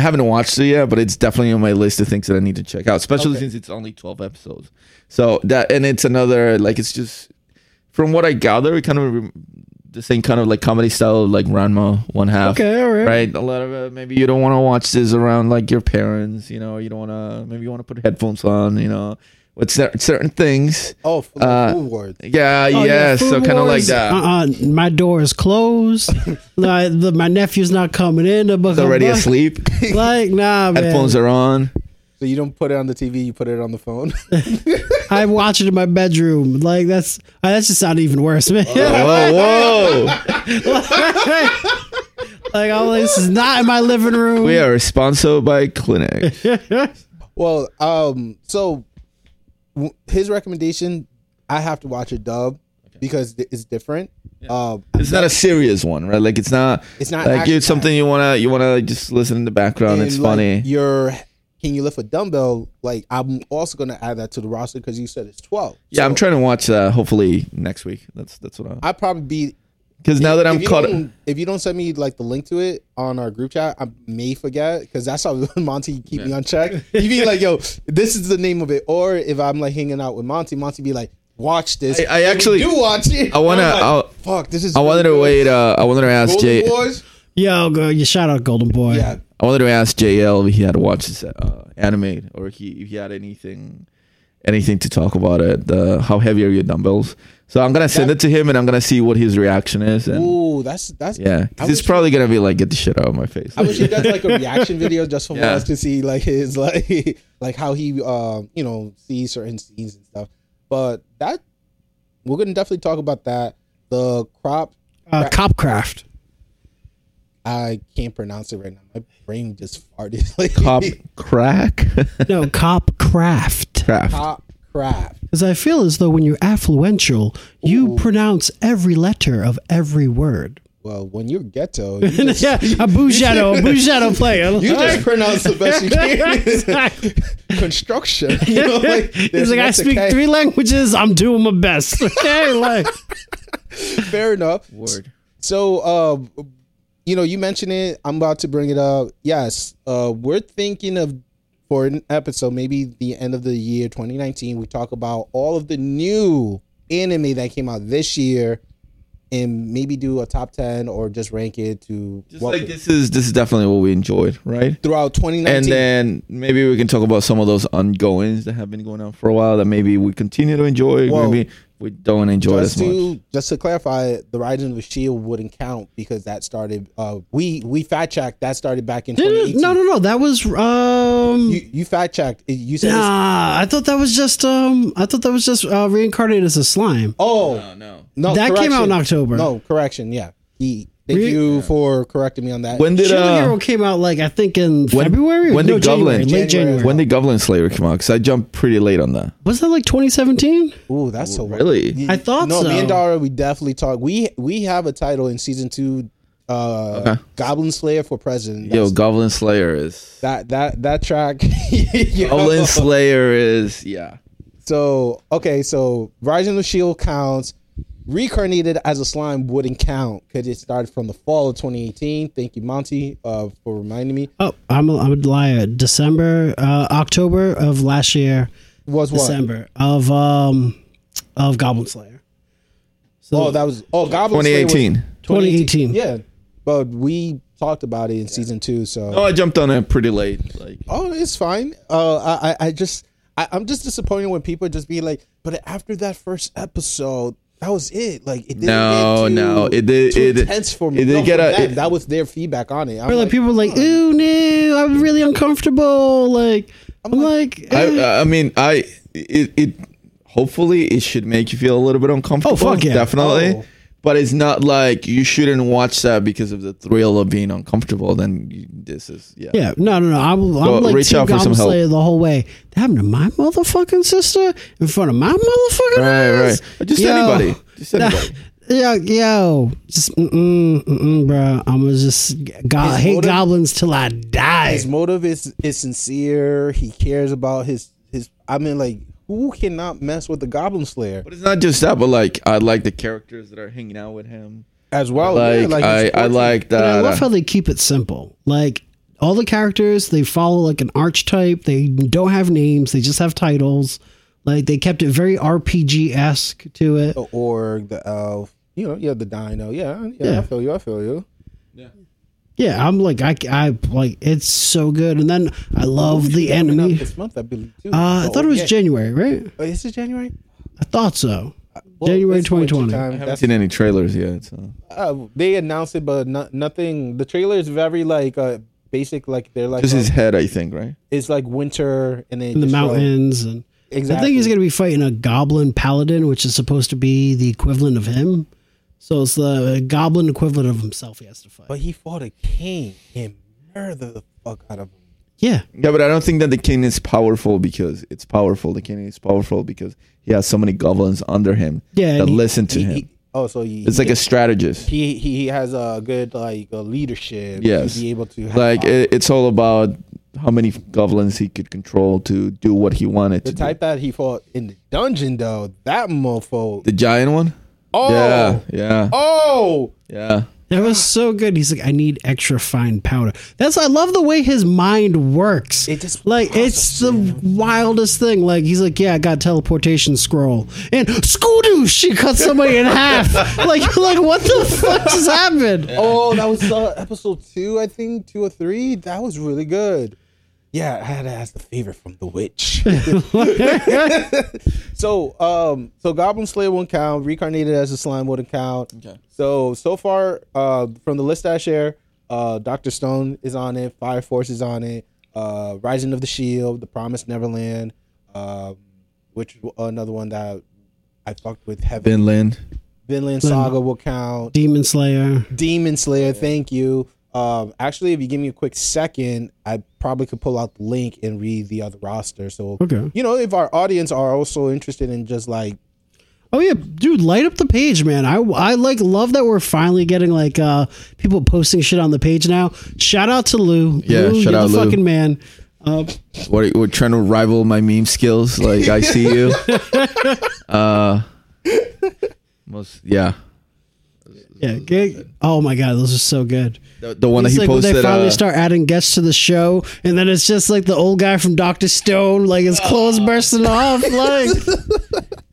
I haven't watched it yet, but it's definitely on my list of things that I need to check out, especially Okay. since it's only 12 episodes. So that and it's another like it's just from what I gather, it kind of the same kind of like comedy style like Ranma one half. Okay, all right. Right, a lot of it. Maybe you don't want to watch this around like your parents, you know. You don't want to. Maybe you want to put headphones on, you know, with cer- certain things. Oh, for Uh, food wars. Yeah, Oh, yeah. so kind of like that. Uh-uh, my door is closed. like, the, my nephew's not coming in. To book already a asleep. Like, nah, man. Headphones are on. So you don't put it on the TV, you put it on the phone. I watch it in my bedroom. Like that's uh, that's just not even worse, man. Whoa, whoa! like, oh, this is not in my living room. we are sponsored by Clinic. well, um, so w- his recommendation, I have to watch a dub because it's different. Um, It's not a serious one, right? Like it's not. It's not like it's something you wanna you wanna just listen in the background. It's like, funny. You're can you lift a dumbbell? Like I'm also gonna add that to the roster because you said it's twelve. yeah, I'm trying to watch. Uh, hopefully next week. That's that's what I. I'd probably be Because now that I'm if caught. don't- If you don't send me like the link to it on our group chat, I may forget because that's how Monty keep me on check. He be like, "Yo, this is the name of it," or if I'm like hanging out with Monty, Monty be like, "Watch this." I- I actually- do watch it. I wanna- I'm like, fuck. This is. I wanted to wait. Uh, I wanted to ask Golden Jay. Boys. Yo, go, you shout out Golden Boy. Yeah, I wanted to ask JL if he had watched this uh, anime or he if he had anything anything to talk about it. The how heavy are your dumbbells? So I'm gonna send That- it to him and I'm gonna see what his reaction is. And ooh, that's that's. yeah, I 'cause it's wish- probably gonna be like get the shit out of my face. I wish he does like a reaction video just for Yeah. us to see like his like like how he uh you know sees certain scenes and stuff. But that we're gonna definitely talk about that. The crop Uh, Copcraft. I can't pronounce it right now. My brain just farted. Like Cop crack No, Copcraft. craft. Cop craft. Because I feel as though when you're affluential, you Ooh. pronounce every letter of every word. Well, when you're ghetto, you just, yeah, a Bougetto, a Bougetto player. you just pronounce the best you can. Construction. You know, like, He's like, I speak K. three languages. I'm doing my best. Okay, like Fair enough. Word. So, uh, you know, you mentioned it. I'm about to bring it up. Yes, uh, we're thinking of for an episode, maybe the end of the year 2019. We talk about all of the new anime that came out this year, and maybe do a top 10 or just rank it to Just what like this is this is definitely what we enjoyed, right? throughout 2019. And then maybe we can talk about some of those ongoings that have been going on for a while that maybe we continue to enjoy, Well, maybe we don't enjoy just as much. just to clarify, the Rising of the Shield wouldn't count because that started. Uh, we we fact checked that started back in Did no, no, no. That was um. You, you fact checked. You said Nah, I thought that was just um. I thought that was just uh, reincarnated as a slime. oh no. no That came out in. October. No correction. Yeah, he Thank Re- you for correcting me on that. When did Shield uh, Hero came out like I think in when- February. or- when no, did January, Goblin- late January. when did Goblin Slayer come out? Because I jumped pretty late on that. was that like 2017? Ooh, that's so Really? I thought no, so. me and Dara, we definitely talk. We we have a title in season two, uh, Okay. Goblin Slayer for President. Yo, That's- Goblin Slayer is that that that track. yo. Goblin Slayer is yeah. So okay, so Rising of the Shield counts. Reincarnated as a slime wouldn't count because it started from the fall of 2018. Thank you, Monty, uh, for reminding me. Oh, I'm a, I'm a liar. December, uh, October of last year. Was what? December of um of Goblin Slayer. So Oh, that was oh Goblin Slayer was 2018. 2018. Yeah, but we talked about it in season two. So Oh, I jumped on it pretty late. Like Oh, it's fine. Uh, I, I, I just, I'm just disappointed when people just be like, but after that first episode, that was it. Like, it didn't No, get too, no, it did- too it- intense for me. it did No, get for a- them, it- that was their feedback on it. I'm Or like, people were like, "Ooh, no, I'm really uncomfortable." Like, I'm, like, eh. I, I mean, I it, it hopefully it should make you feel a little bit uncomfortable. Oh, fuck yeah. definitely. Oh. But it's not like you shouldn't watch that because of the thrill of being uncomfortable. Then you, this is yeah. yeah, no, no, no. I'm, Go- I'm like reach Team out for Goblin some help. Slayer the whole way. That happened to my motherfucking sister in front of my motherfucking Right, ass? right. Just Yo. anybody. Just anybody. Yo, yo, just mm-mm, mm-mm, bro. I'm gonna just go- hate motive- goblins till I die. his motive is is sincere. He cares about his his. I mean, like, who cannot mess with the Goblin Slayer But it's not just that. But like, I like the characters that are hanging out with him. as well? Like, yeah, like I, I sports- like But I love how they keep it simple. Like all the characters, they follow like an archetype. They don't have names. They just have titles. Like they kept it very RPG esque to it. the org, the elf. You know, yeah, the dino. Yeah, yeah, Yeah. I feel you. I feel you. Yeah, I'm like I, I like it's so good. And then I love the Coming enemy. this month, I believe. Too. Uh, I Oh, thought it was yeah. January, right? Oh, is it January? I thought so. Well, January 2020. time. I haven't That's- seen any trailers yet. So. uh, they announced it, but no, nothing. The trailer is very like uh, basic. Like they're like Just uh, his head, I think, right? it's like winter, and then In the just show- mountains and Exactly. I think he's gonna be fighting a goblin paladin, which is supposed to be the equivalent of him. So it's the goblin equivalent of himself he has to fight. But he fought a king and murdered the fuck out of him. yeah. Yeah, but I don't think that the king is powerful because it's powerful. The king is powerful because he has so many goblins under him Yeah, that he- listen to He- him. he- oh, so he, it's like a strategist. he he he has a good like uh, leadership. Yes. to be able to have Like it, it's all about how many goblins he could control to do what he wanted the to. type that he fought in the dungeon though. That mofo, the giant one. Oh, Yeah, yeah, oh, yeah. That was so good. He's like, I need extra fine powder. That's I love the way his mind works. It just like it's the wildest thing. Like he's like, yeah, I got teleportation scroll, and Skoodoo, she cut somebody in half. like, like what the fuck just happened? Oh, that was uh, episode two, I think, two or three. That was really good. Yeah, I had to ask the favorite from The Witch. so, um, so Goblin Slayer won't count. Reincarnated as a slime wouldn't count. Okay. So so far, uh, from the list I share, uh, Doctor Stone is on it. Fire Force is on it. Uh, Rising of the Shield, The Promised Neverland, um, which another one that I fucked with heavy. Vinland. Vinland Saga will count. Demon Slayer. Demon Slayer, thank you. Um, actually, if you give me a quick second, I probably could pull out the link and read the other roster. So, Okay. you know, if our audience are also interested in just like, Oh yeah, dude, light up the page, man. I I like love that we're finally getting like uh people posting shit on the page now. Shout out to Lou. Yeah, Lou, shout you're out the Lou. fucking man. Uh, What are you- we're trying to rival my meme skills. Like I see you. uh, most yeah. yeah, gig. Oh my god, those are so good. The, the one It's that he like when posted. they finally uh, start adding guests to the show, and then it's just like the old guy from Doctor Stone, like his clothes bursting off. Like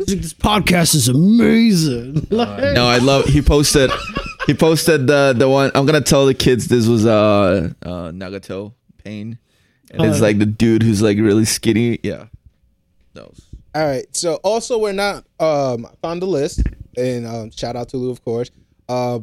this podcast is amazing. Like, No, I love. He posted. He posted the the one. I'm gonna tell the kids this was uh, uh Nagato Pain, and it's Oh. like the dude who's like really skinny. Yeah. No. all right. So, also, we're not, um, I found the list, and um, shout out to Lou, of course. Uh,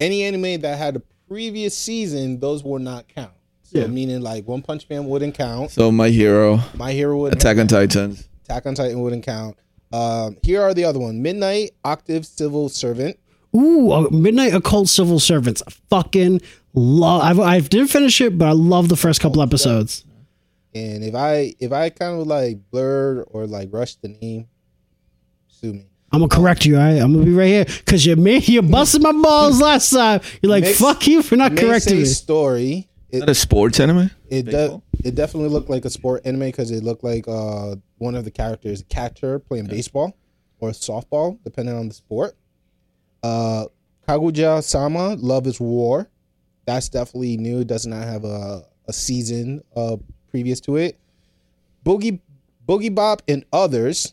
any anime that had a previous season, those will not count. So, Yeah. meaning like One Punch Man wouldn't count. So my hero, My Hero wouldn't Attack on Titans. Attack on Titan wouldn't count. Um, here are the other one: Midnight, Octave, Civil Servant, Ooh, uh, Midnight Occult Civil Servants. Fucking love. I've, I didn't finish it, but I love the first couple episodes. And if I if I kind of like blurred or like rushed the name, sue me. I'm gonna correct you. All right, I'm gonna be right here because you made you busted my balls last time. You're like, Mix- fuck you for not correcting Meisei me. story. Is It, that a sports anime? it does. It definitely looked like a sport anime because it looked like uh one of the characters, a catcher playing baseball or softball, depending on the sport. Uh, Kaguya Sama, Love is War. That's definitely new. It does not have a, a season uh previous to it. Boogie Boogiepop and others.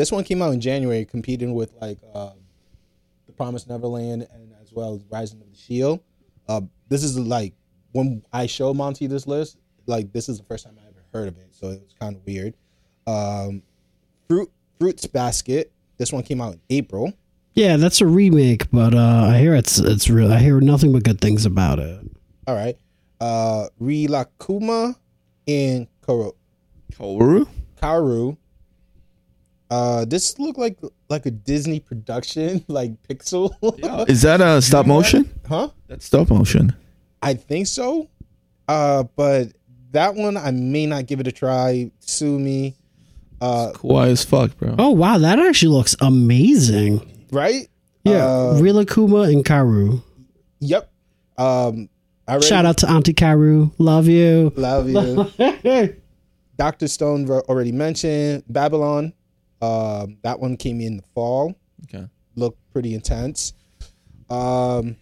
This one came out in January, competing with like uh, The Promised Neverland and as well as Rising of the Shield. Uh, this is like when I show Monty this list, like this is the first time I ever heard of it, so it was kind of weird. Um, Fruit Fruits Basket. This one came out in April. Yeah, that's a remake, but uh, I hear it's it's real. I hear nothing but good things about it. All right. Uh, Rilakuma and Karo- Kaoru? Karu. Uh, this looked like like a Disney production, like Pixar. Is that a stop motion? huh? That's stop motion. I think so. Uh, but that one I may not give it a try. Sue me. Uh, Kawaii as fuck, bro. Oh wow, that actually looks amazing. right? Yeah, Uh, Rilakuma and Karu. Yep. Um, I already Shout out to Auntie Karu. Love you. Love you. Doctor Stone already mentioned Babylon. Um, that one came in the fall. Okay. Looked pretty intense. Um,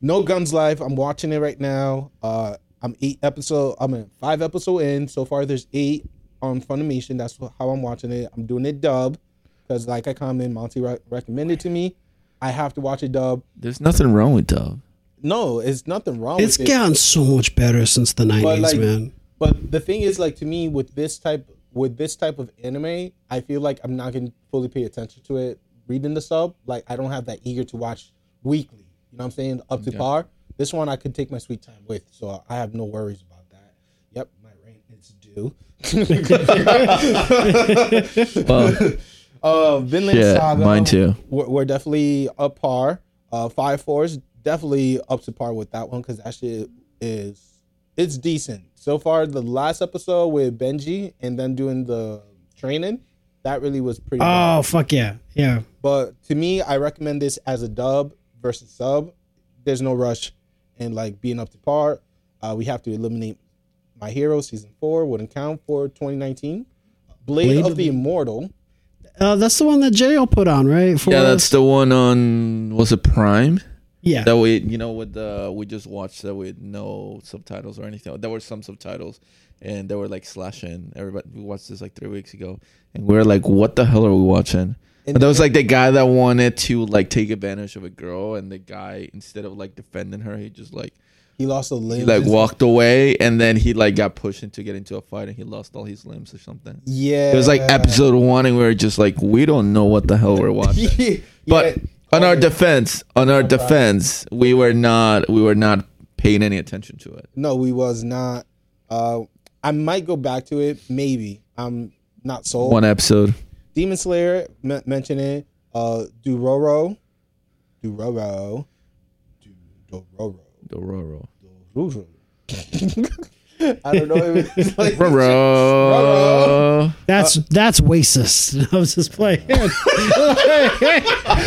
no Guns Life. I'm watching it right now. Uh, I'm eight episode. I'm in five episode in so far. There's eight on Funimation. That's how I'm watching it. I'm doing it dub because, like I commented, Monty re- recommended to me. I have to watch it dub. There's nothing wrong with dub. No, it's nothing wrong. It's with it. gotten so much better since the nineties, like, man. But the thing is, like to me, with this type with this type of anime, I feel like I'm not gonna fully pay attention to it reading the sub. Like I don't have that eager to watch weekly. You know what I'm saying? Up to par. This one I could take my sweet time with, so I have no worries about that. Yep, my rent is due. Well, Uh, Vinland Yeah, Saga. mine too. We're, we're definitely up par. Uh, Fire Force definitely up to par with that one because that shit is it's decent so far. The last episode with Benji and then doing the training, that really was pretty. bad. Oh fuck yeah, yeah. But to me, I recommend this as a dub versus sub. There's no rush and like being up to par. Uh, we have to eliminate My Hero season four wouldn't count for 2019. Blade, Blade of of the the- Immortal. Uh, that's the one that JL put on, right? For yeah, us? that's the one on was it Prime? Yeah. That we you know with the we just watched that with no subtitles or anything. There were some subtitles and they were like slashing. Everybody we watched this like three weeks ago and we were like, what the hell are we watching? And But there was like the guy that wanted to like take advantage of a girl, and the guy instead of like defending her, he just like He lost a he limb. like walked away, and then he like got pushed into get into a fight, and he lost all his limbs or something. Yeah, It was like episode one, and we were just like, we don't know what the hell we're watching. yeah, But on our defense, on our defense, we were not we were not paying any attention to it. No, we was not. Uh, I might go back to it. Maybe I'm not sold. One episode. Demon Slayer m- mention it. Uh, Duroro, Duroro, Duroro, Dororo. Duroro. I don't know if it's like Dororo. That's that's racist. I was just playing.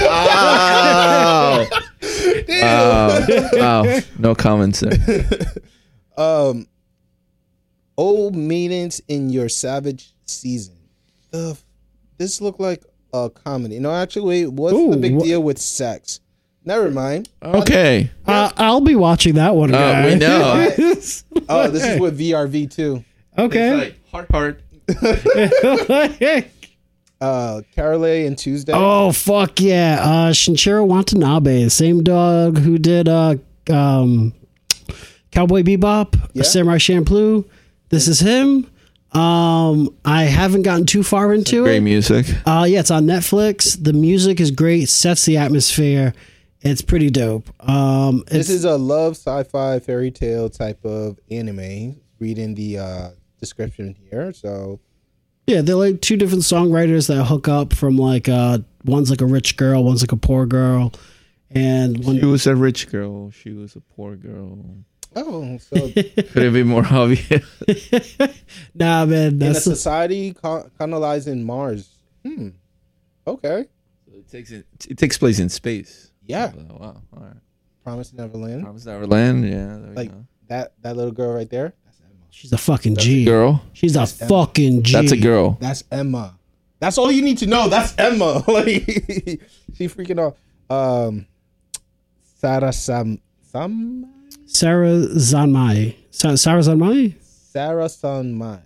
Wow. wow. Wow. No comments there. um, old maidens in your savage season. The this looked like a comedy. No, actually, wait. what's the big wha- deal with sex? Never mind. Okay. uh, I'll be watching that one. Uh, guys. we know. Oh, this is with VRV too. okay. heart heart. Uh, Carole and Tuesday. oh fuck yeah! Uh, Shinichiro Watanabe, same dog who did uh, um, Cowboy Bebop, Yeah. Samurai Champloo. This is him. Um, I haven't gotten too far into it. Great music. Uh, yeah, it's on Netflix. The music is great. Sets the atmosphere. It's pretty dope. Um, it's, This is a love sci-fi fairy tale type of anime. Reading the uh, description here, so Yeah, they're like two different songwriters that hook up from like uh one's like a rich girl, one's like a poor girl, and one She was a rich girl. She was a poor girl. Oh, so Could it be more obvious? nah man, in a that's society co- colonizing Mars. Hmm. Okay. it takes it, it takes place in space. Yeah. Oh, wow. All right. Promise Neverland. Promise Neverland. Yeah. There we Like go. that that little girl right there. That's Emma. she's a fucking G. Girl. She's a That's Emma. fucking G. That's a girl. That's Emma. That's all you need to know. That's Emma. like she freaking out. Um Sarah Sam Sam Sarah Zanmai. Sa- Sarah Zanmai? Sarah San Mai.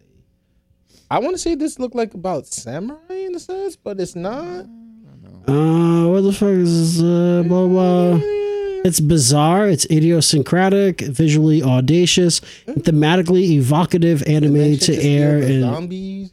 I want to say this looked like about samurai in a sense, but it's not. Uh, what the fuck is this? Uh, blah blah. It's bizarre. It's idiosyncratic, visually audacious, thematically evocative anime That to air. And zombies.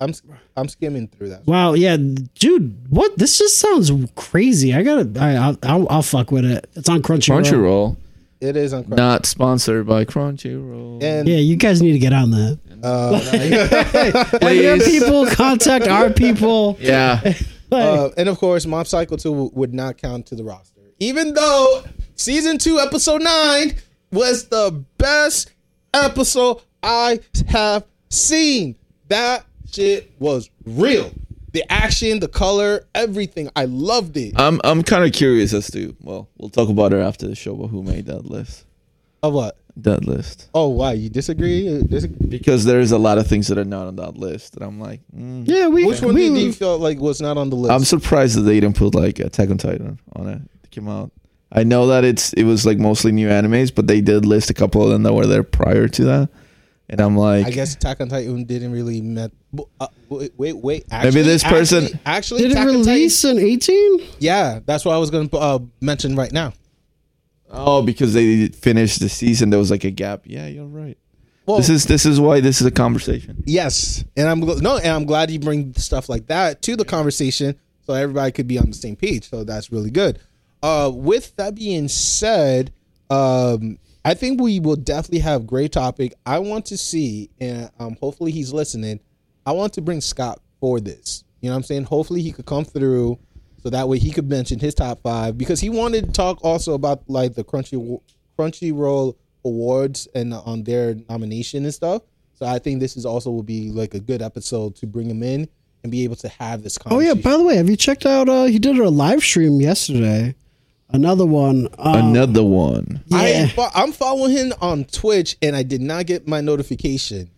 I'm I'm skimming through that. wow, yeah, dude, what? This just sounds crazy. I gotta. I, I'll, I'll, I'll fuck with it. It's on Crunchyroll. Crunchyroll. It is on Crunchyroll. Not sponsored by Crunchyroll. And Yeah, you guys need to get on that. uh, Like, your people contact our people. yeah. Like, uh, and of course, Mob Psycho 2 would not count to the roster, even though season two, episode nine, was the best episode I have seen. That shit was real. The action, the color, everything. I loved it. I'm I'm kind of curious as to well, we'll talk about it after the show. But who made that list? Of what? That list. Oh, why you disagree? Uh, disagree? Because there's a lot of things that are not on that list, and I'm like, mm. yeah, we. Which one we, did you feel like was not on the list? I'm surprised that they didn't put like Attack on Titan on it. It came out. I know that it's it was like mostly new animes, but they did list a couple of them that were there prior to that, and I'm like, I guess Attack on Titan didn't really met. Uh, wait, wait, wait. Maybe this person- actually, actually did it Attack on Titan- release in 18? Yeah, that's what I was going to uh, mention right now. Oh, because they finished the season, there was like a gap. Yeah, you're right. Well, this is this is why this is a conversation. yes, and I'm no, and I'm glad you bring stuff like that to the conversation, so everybody could be on the same page. So that's really good. Uh, with that being said, um, I think we will definitely have great topic. I want to see, and um, hopefully he's listening. I want to bring Scott for this. You know what I'm saying? Hopefully he could come through, so that way he could mention his top five because he wanted to talk also about like the Crunchy Crunchyroll awards and on their nomination and stuff. So I think this is also will be like a good episode to bring him in and be able to have this conversation. Oh yeah. By the way, have you checked out? Uh, he did a live stream yesterday. Another one. Uh, Another one. yeah, I, i'm following him on Twitch and I did not get my notification.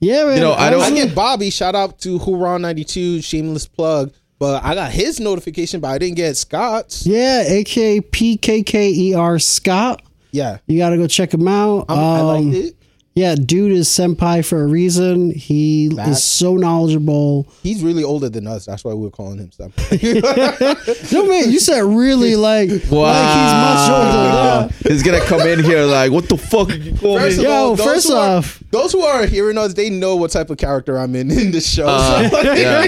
yeah, man. You know, I don't- I get Bobby. Shout out to Huron92, shameless plug. But I got his notification, but I didn't get Scott's. Yeah, aka PKKER E Scott. Yeah, You got to go check him out. I'm, I Um, liked it. Yeah, dude is senpai for a reason. He is so knowledgeable. He's really older than us. That's why we are calling him something. No man, you said really like like he's much older. He's gonna come in here like, what the fuck did you call First me? of Yo, all, those first who are- off- those who are hearing us, they know what type of character I'm in in this show. Uh, So, like, yeah.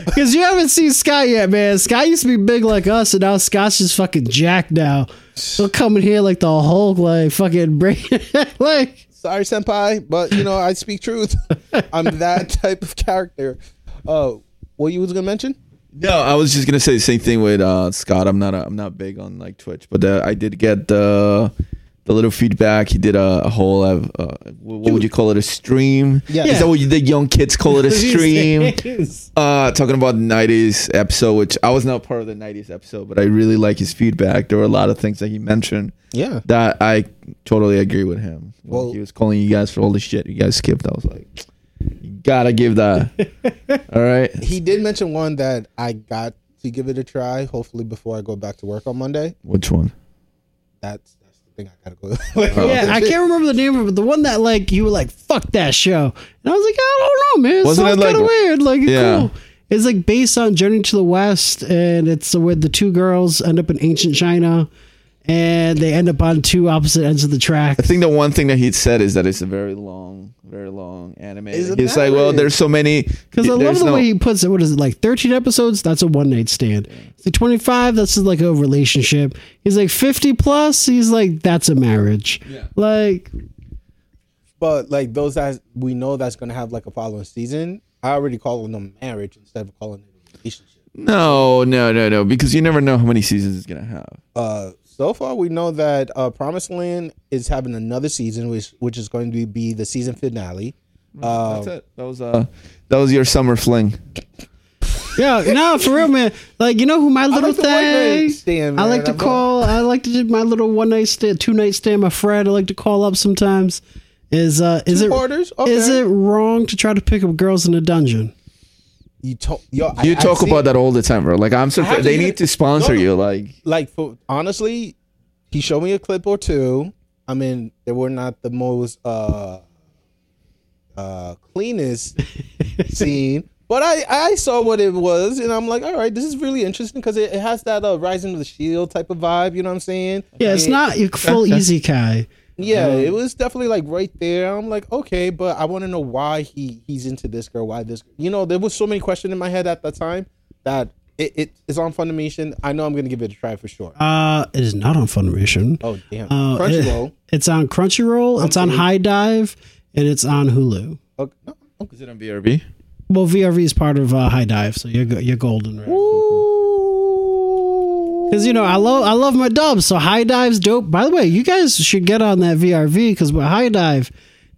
Because you haven't seen Scott yet, man. Scott used to be big like us, and now Scott's just fucking jacked now. He'll come in here like the Hulk, like fucking break, like Sorry, senpai, but you know I speak truth. I'm that type of character. Uh, what you was gonna mention? No, I was just gonna say the same thing with uh, Scott. I'm not a, I'm not big on like Twitch, but uh, I did get the the little feedback. He did a, a whole uh, uh, what would you call it? A stream? Yeah. Is that what you, the young kids call it? A stream? Uh, talking about the '90s episode, which I was not part of the '90s episode, but I really like his feedback. There were a lot of things that he mentioned Yeah, that I totally agree with him. When Well- he was calling you guys for all the shit you guys skipped. I was like, you gotta give that. all right. he did mention one that I got to give it a try. Hopefully, before I go back to work on Monday. Which one? That's that's thing I gotta go. Oh, yeah, I can't remember the name of it, but the one that like you were like, "Fuck that show," and I was like, "I don't know, man. It Wasn't sounds like- kind of weird. Like, it's Yeah. cool." It's like based on Journey to the West, and it's where the two girls end up in ancient China, and they end up on two opposite ends of the track. I think the one thing that he said is that it's a very long, very long anime. It's He's like, well, there's so many. Because I love the no- way he puts it. What is it like? Thirteen episodes? That's a one night stand. It's like twenty five. That's like a relationship. He's like fifty plus. He's like that's a marriage. Yeah. Like but like those that we know that's gonna have like a following season, I already call them a marriage instead of calling it a relationship. No, no, no, no, because you never know how many seasons it's gonna have. Uh, so far we know that uh, Promised Land is having another season, which which is going to be the season finale. Uh, That's it. That was uh, that was your summer fling. Yeah, no, for real, man. Like you know who my little like the one night thing. stand, I man. like to I'm call. I like to do my little one night stand, two night stand. My friend, I like to call up sometimes. Is uh, is it Two-parters? Okay. is it wrong to try to pick up girls in a dungeon? You talk, yo, You I've talk seen- about that all the time, bro. Like I'm have surprised they need to sponsor No, no. you. Like like for honestly, he showed me a clip or two. I mean, they were not the most uh uh cleanest scene, but I I saw what it was, and I'm like, all right, this is really interesting because it, it has that uh, Rising of the Shield type of vibe. You know what I'm saying? Yeah, it's It- not your full easy guy. Yeah, Uh-huh. it was definitely like right there. I'm like, okay, but I want to know why he he's into this girl. Why this? You know, there was so many questions in my head at the time that it, it is on Funimation. I know I'm gonna give it a try for sure. Uh, it is not on Funimation. Oh damn, Uh, Crunchyroll. it- it's on Crunchyroll. It's on HIDIVE, and it's on Hulu. Okay, no, is it on VRV? Well, VRV is part of uh, HIDIVE, so you're you're golden. Right? Because you know I love I love my dubs, so HIDIVE's dope. By the way, you guys should get on that VRV because with HIDIVE,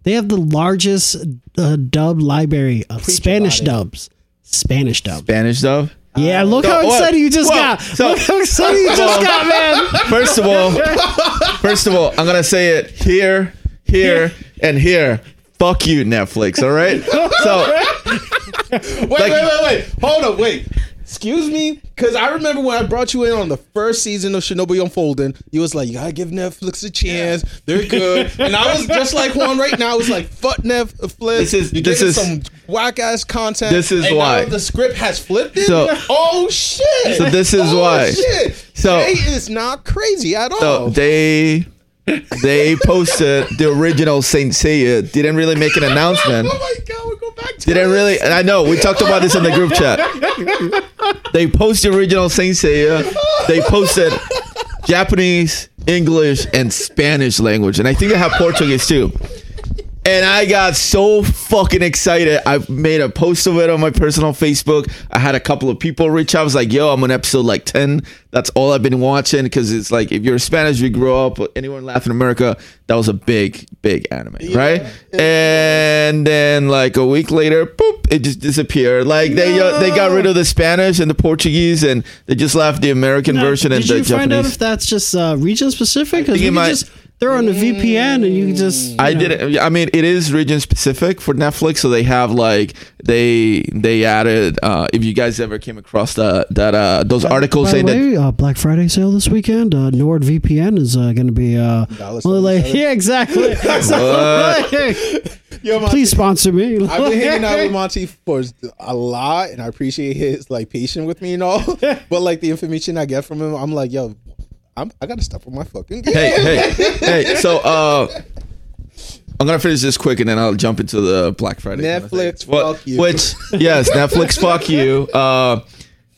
they have the largest uh, dub library of Spanish dubs. Spanish dub. Spanish dub. Yeah, look So how what- excited you just well, got. so- look how excited you just got, man. First of all, first of all, I'm gonna say it here, here, and here. Fuck you, Netflix. All right. So Wait, wait, wait, wait. Hold up, wait. Excuse me, because I remember when I brought you in on the first season of Shinobi Unfolding, you was like, you gotta give Netflix a chance. They're good. and I was just like Juan right now. It's like, fuck Netflix. This is- You're this is- some whack ass content. This is why. the script has flipped it. So- oh shit. So this is oh, why. Shit. So- Jay is not crazy at all. so they they posted the original Saint Seiya. Didn't really make an announcement. oh my god, we go back to Didn't this. really. And I know we talked about this in the group chat. They posted original Saint Seiya. They posted Japanese, English, and Spanish language, and I think they have Portuguese too. And I got so fucking excited. I made a post of it on my personal Facebook. I had a couple of people reach out. I was like, yo, I'm on episode like 10. That's all I've been watching. Cause it's like, if you're Spanish, you grow up, anyone in Latin America, that was a big, big anime, right? And then like a week later, boop, it just disappeared. Like they uh, they got rid of the Spanish and the Portuguese and they just left the American version and the Japanese. Did you find out if that's just uh, region specific? Because think you might- just throw on the VPN and you can just. I know. didn't. I mean, it is region specific for Netflix, so they have like they they added. Uh, if you guys ever came across the that uh, those articles By saying the that uh, Black Friday sale this weekend. Uh, NordVPN is uh, going to be uh, Dollar only like, yeah, exactly. So, Yo, Monty, please sponsor me. I've been hanging out with Monty for a lot, and I appreciate his like patience with me and all. but like the information I get from him, I'm like, yo, I'm, I gotta stop with my fucking game. hey hey hey. So uh, I'm gonna finish this quick and then I'll jump into the Black Friday. kind of Netflix. Fuck you. Which yes, Netflix, fuck you. Uh,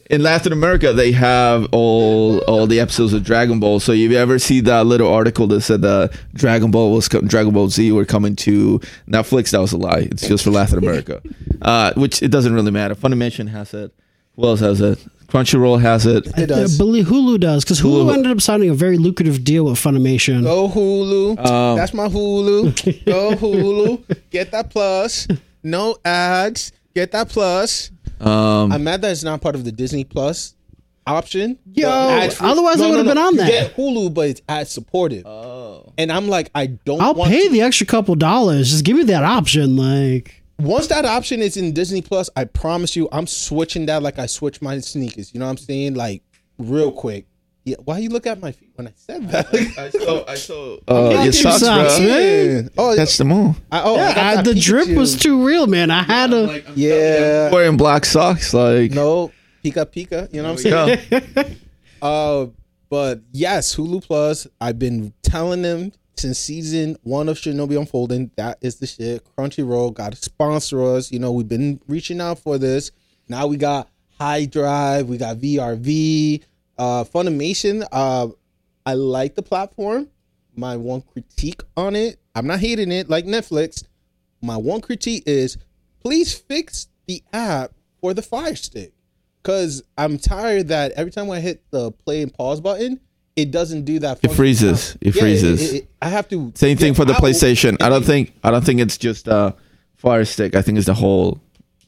in Latin America, they have all all the episodes of Dragon Ball. So if you ever see that little article that said that Dragon Ball was co- Dragon Ball Z were coming to Netflix, that was a lie. It's just for Latin America, uh, which it doesn't really matter. Funimation has it. Who else has it? Crunchyroll has it. It does. I believe Hulu does because Hulu, Hulu. ended up signing a very lucrative deal with Funimation. Go Hulu. Um, That's my Hulu. Go Hulu. Get that plus. No ads. Get that plus. Um, I'm mad that it's not part of the Disney Plus option. Yo, The ad free- otherwise I would've been on You that. Get Hulu, but it's ad supported. oh. And I'm like, I don't. I'll want pay to- the extra couple dollars. Just give me that option. Like, once that option is in Disney Plus, I promise you, I'm switching that like I switch my sneakers. You know what I'm saying? Like real quick. Yeah. Why you look at my feet when I said that? I saw. I saw. Uh, your your socks, socks, bro. man. Oh, That's the move. I, oh, I got I- that the drip was too real, man. I had to. Yeah. Wearing black socks, like No, Pika Pika. You know what I'm saying? go. Uh, but yes, Hulu Plus. I've been telling them since season one of Shinobi Unfolding that is the shit. Crunchyroll got to sponsor us. You know, we've been reaching out for this. Now we got HIDIVE. We got VRV. Uh, Funimation. Uh, I like the platform. My one critique on it I'm not hating it like Netflix. My one critique is please fix the app for the Fire Stick. Cause I'm tired that every time I hit the play and pause button, it doesn't do that. It freezes. It Yeah, freezes. it- I have to Same thing for the out PlayStation. I don't think I don't think it's just a Fire Stick. I think it's the whole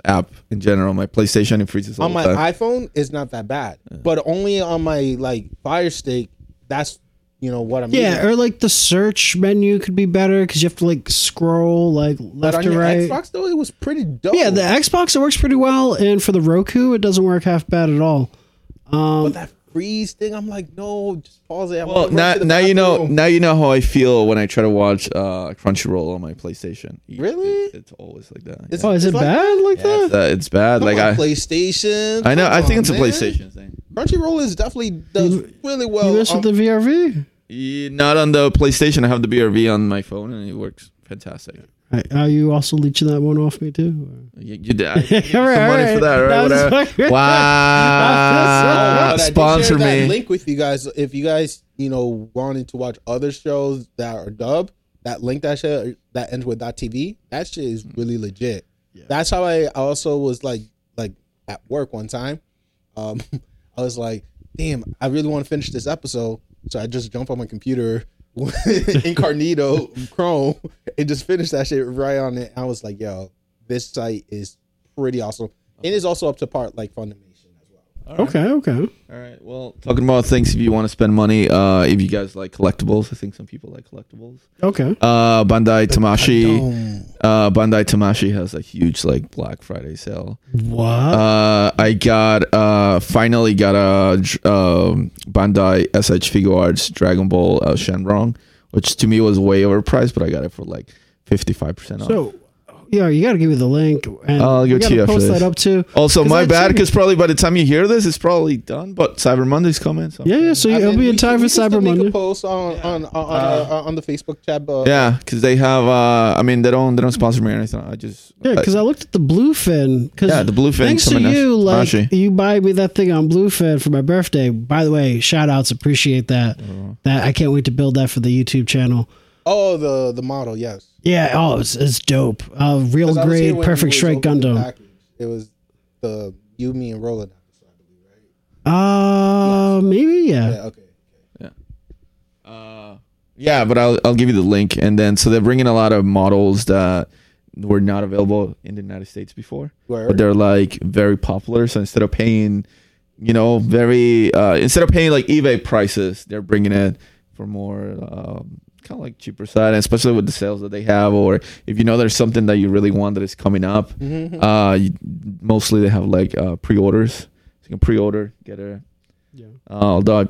app in general. My PlayStation it freezes all on the my time. iPhone it's not that bad, but only on my like Fire Stick. That's you know what I'm. Yeah, using. or like the search menu could be better because you have to like scroll like but left on to your right. Xbox though, it was pretty dope. Yeah, the Xbox it works pretty well, and for the Roku it doesn't work half bad at all. but um, that freeze thing, I'm like, no, just pause it. I well, now to now you know now you know how I feel when I try to watch uh Crunchyroll on my PlayStation. Really? It- it's always like that. It's- yeah. Oh, is it like bad like Yeah, it's, that? uh, it's bad. Come like on, I PlayStation. I know. I Come think it's a man. PlayStation thing. Crunchyroll is definitely does You- really well. you messed on- with the VRV? Yeah, not on the PlayStation. I have the VRV on my phone and it works fantastic. Right, Are you also leeching that one off me too? You, you did I give you All right, some all money right. for that, right? That Whatever. fucking- Wow! But I Sponsor share that me. link with you guys. If you guys, you know, wanted to watch other shows that are dubbed, that link that shit that ends with .tv, that shit is really legit. That's how I also was like, like at work one time. Um, I was like, damn, I really want to finish this episode, so I just jump on my computer, incognito Chrome, and just finish that shit right on it. I was like, yo, this site is pretty awesome. And It is also up to part like Funimation as well. Okay, okay. All right. Well, talking about things if you want to spend money, uh, if you guys like collectibles, I think some people like collectibles. Okay. Uh, Bandai Tamashii, uh, Bandai Tamashii has a huge like Black Friday sale. What? Uh, I got uh finally got a um Bandai SH Figuarts Dragon Ball uh, Shenron, which to me was way overpriced, but I got it for like fifty five percent off. so, yeah, you got to give me the link. And I'll give you it to gotta you after post this. that up too. Also, my bad because probably by the time you hear this, it's probably done. But Cyber Monday's coming. So Yeah, yeah. So I it'll mean, be in time for can still Cyber make a Monday. post on on on, on, uh, on the Facebook chat. Uh, Yeah, because they have. uh I mean, they don't. They don't sponsor me or anything. I just. Yeah, because I looked at the Bluefin. Cause Yeah, the Bluefin Thanks to coming next. you, like Tamashii. you buy me that thing on Bluefin for my birthday. By the way, shout outs, appreciate that. Uh-huh. That I can't wait to build that for the YouTube channel. Oh, the the model, yes. Yeah, oh, it's, it's dope. Uh, real 'Cause I was here grade, perfect you straight was opening Gundam. package. It was the you, me, and Roland. episode, I right? Uh, maybe yeah. Yeah. Okay. Uh, yeah, but I'll I'll give you the link, and then so they're bringing a lot of models that were not available in the United States before, Word. but they're like very popular. So instead of paying, you know, very uh, instead of paying like eBay prices, they're bringing it for more um, kind of like cheaper side, and especially with the sales that they have, or if you know there's something that you really want that is coming up. Mm-hmm. Uh, you, mostly they have like uh, pre-orders. So you can pre-order, get a. Yeah. Uh, although I,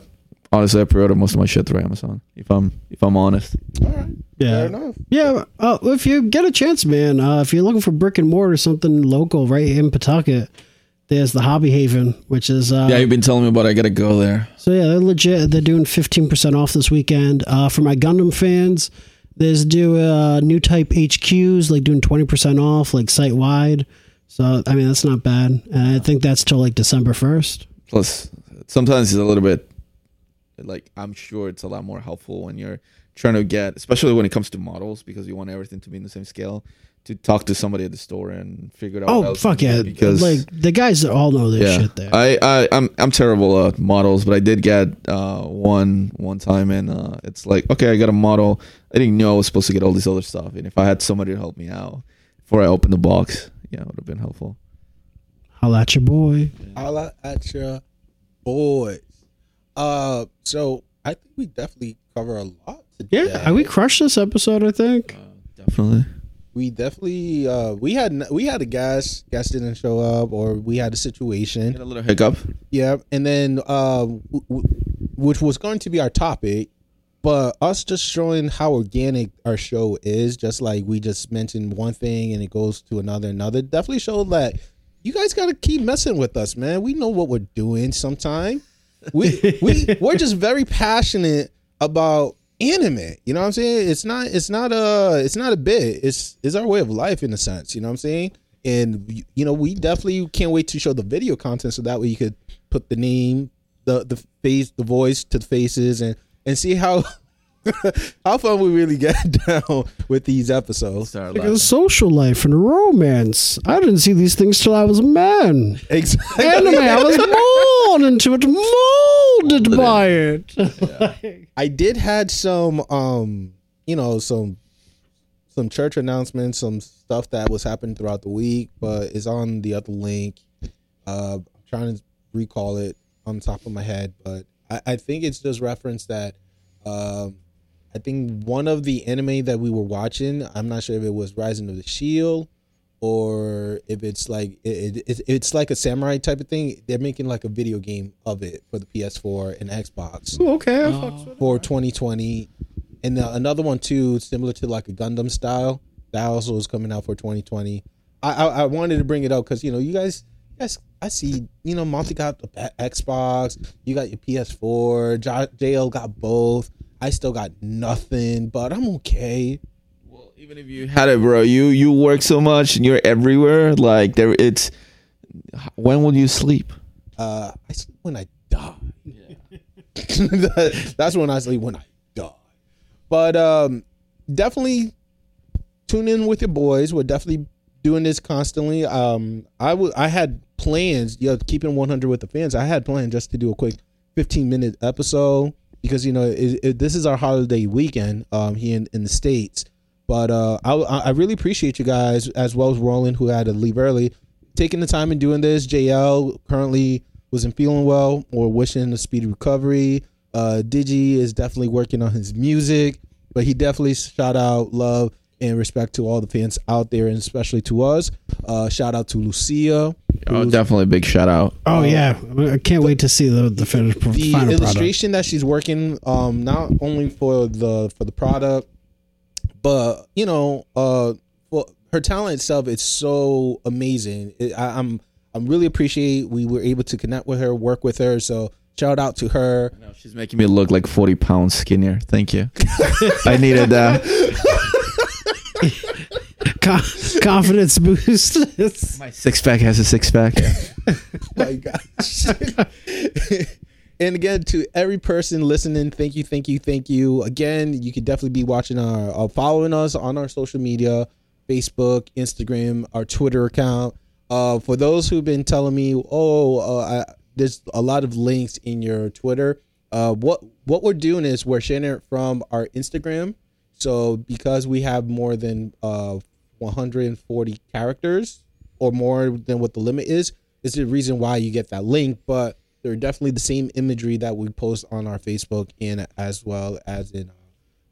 honestly, I pre-order most of my shit through Amazon. If I'm if I'm honest. All right. Yeah. Fair enough. Yeah, uh, if you get a chance, man, uh, if you're looking for brick and mortar, something local right in Pawtucket, there's the Hobby Haven, which is uh, yeah, you've been telling me about. it. I gotta go there. So yeah, they're legit. They're doing fifteen percent off this weekend. Uh, for my Gundam fans, there's do uh, new type HQs like doing twenty percent off like site wide. So I mean that's not bad, and I think that's till like December first. Plus, sometimes it's a little bit like I'm sure it's a lot more helpful when you're trying to get, especially when it comes to models, because you want everything to be in the same scale. To talk to somebody at the store and figure it out. Oh else fuck yeah! Because like the guys that all know this yeah, shit there. I, I I'm I'm terrible at models, but I did get uh one one time, and uh it's like okay, I got a model. I didn't know I was supposed to get all this other stuff, and if I had somebody to help me out before I opened the box, yeah, it would have been helpful. Holla at your boy. Holla at your boys. Uh, so I think we definitely cover a lot today. Yeah, we crushed this episode. I think. Definitely. We definitely uh we had we had a guest guest didn't show up or we had a situation. Get a little hiccup. yeah and then uh w- w- which was going to be our topic but us just showing how organic our show is just like we just mentioned one thing and it goes to another another definitely showed that you guys got to keep messing with us man. We know what we're doing sometime we we we're just very passionate about anime you know what i'm saying? It's not it's not a it's not a bit. It's it's our way of life in a sense you know what i'm saying? And you know we definitely can't wait to show the video content so that way you could put the name the the face the voice to the faces and and see how how fun we really get down with these episodes. Like a social life and romance. I didn't see these things till I was a man. Exactly. Anime, I was born into it, molded by it. I did had some um you know some some church announcements, some stuff that was happening throughout the week, but it's on the other link. Uh I'm trying to recall it on top of my head, but I, I think it's just reference that um I think one of the anime that we were watching, I'm not sure if it was Rising of the Shield or if it's like it, it, it's like a samurai type of thing. They're making like a video game of it for the PS4 and Xbox Ooh, okay, I fucks with it. for 2020 and uh, another one too similar to like a gundam style. That also is coming out for 2020 i i, I wanted to bring it up because you know you guys you guys i see you know monty got the xbox you got your ps4 J- jl got both i still got nothing but i'm okay. Well, even if you had it, bro, you you work so much and you're everywhere. Like there, it's when will you sleep? uh i sleep when i die. Yeah, that's when i sleep when i die. But um definitely tune in with your boys. We're definitely doing this constantly. Um i would i had plans you know keeping 100 with the fans. I had planned just to do a quick 15 minute episode because you know it, it, this is our holiday weekend um here in, in the states. But uh I, I really appreciate you guys as well as roland who had to leave early taking the time and doing this. Jl currently wasn't feeling well or wishing a speedy recovery. Uh digi is definitely working on his music but he definitely shout out love and respect to all the fans out there and especially to us uh shout out to lucia Oh, definitely a big shout out. Oh yeah, I can't wait to see the the finished pro- the final product. illustration that she's working um not only for the for the product but you know uh for her talent itself is so amazing it, I, i'm i'm really appreciate we were able to connect with her work with her so shout out to her No, she's making me look like 40 pounds skinnier. Thank you. I needed that. Co- confidence boost. My six pack has a six pack. my gosh. and again, to every person listening, thank you, thank you, thank you. Again, you could definitely be watching our, uh, following us on our social media, Facebook, Instagram, our Twitter account. Uh, for those who've been telling me, oh, uh, I, there's a lot of links in your Twitter. Uh, what what we're doing is we're sharing it from our Instagram. So because we have more than uh 140 characters or more than what the limit is, is the reason why you get that link. But they're definitely the same imagery that we post on our Facebook and as well as in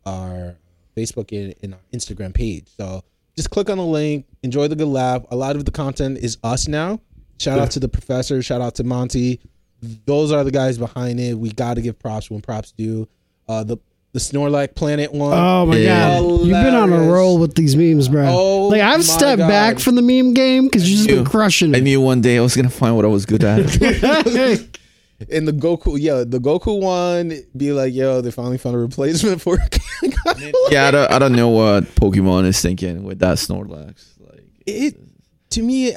our Facebook and in our Instagram page. So just click on the link, enjoy the good laugh. A lot of the content is us now. Shout out to the professor, shout out to Monty. Those are the guys behind it. We got to give props when props due. Uh, the the Snorlax Planet one. oh my Yeah. god, you've been on a roll with these memes, bro. Oh like I've stepped God. back from the meme game because you've just been knew. crushing I it. knew one day I was gonna find what I was good at. In the Goku, yeah, the Goku one, be like, yo, they finally found a replacement for. yeah, I don't, I don't know what Pokemon is thinking with that Snorlax. Like, it to me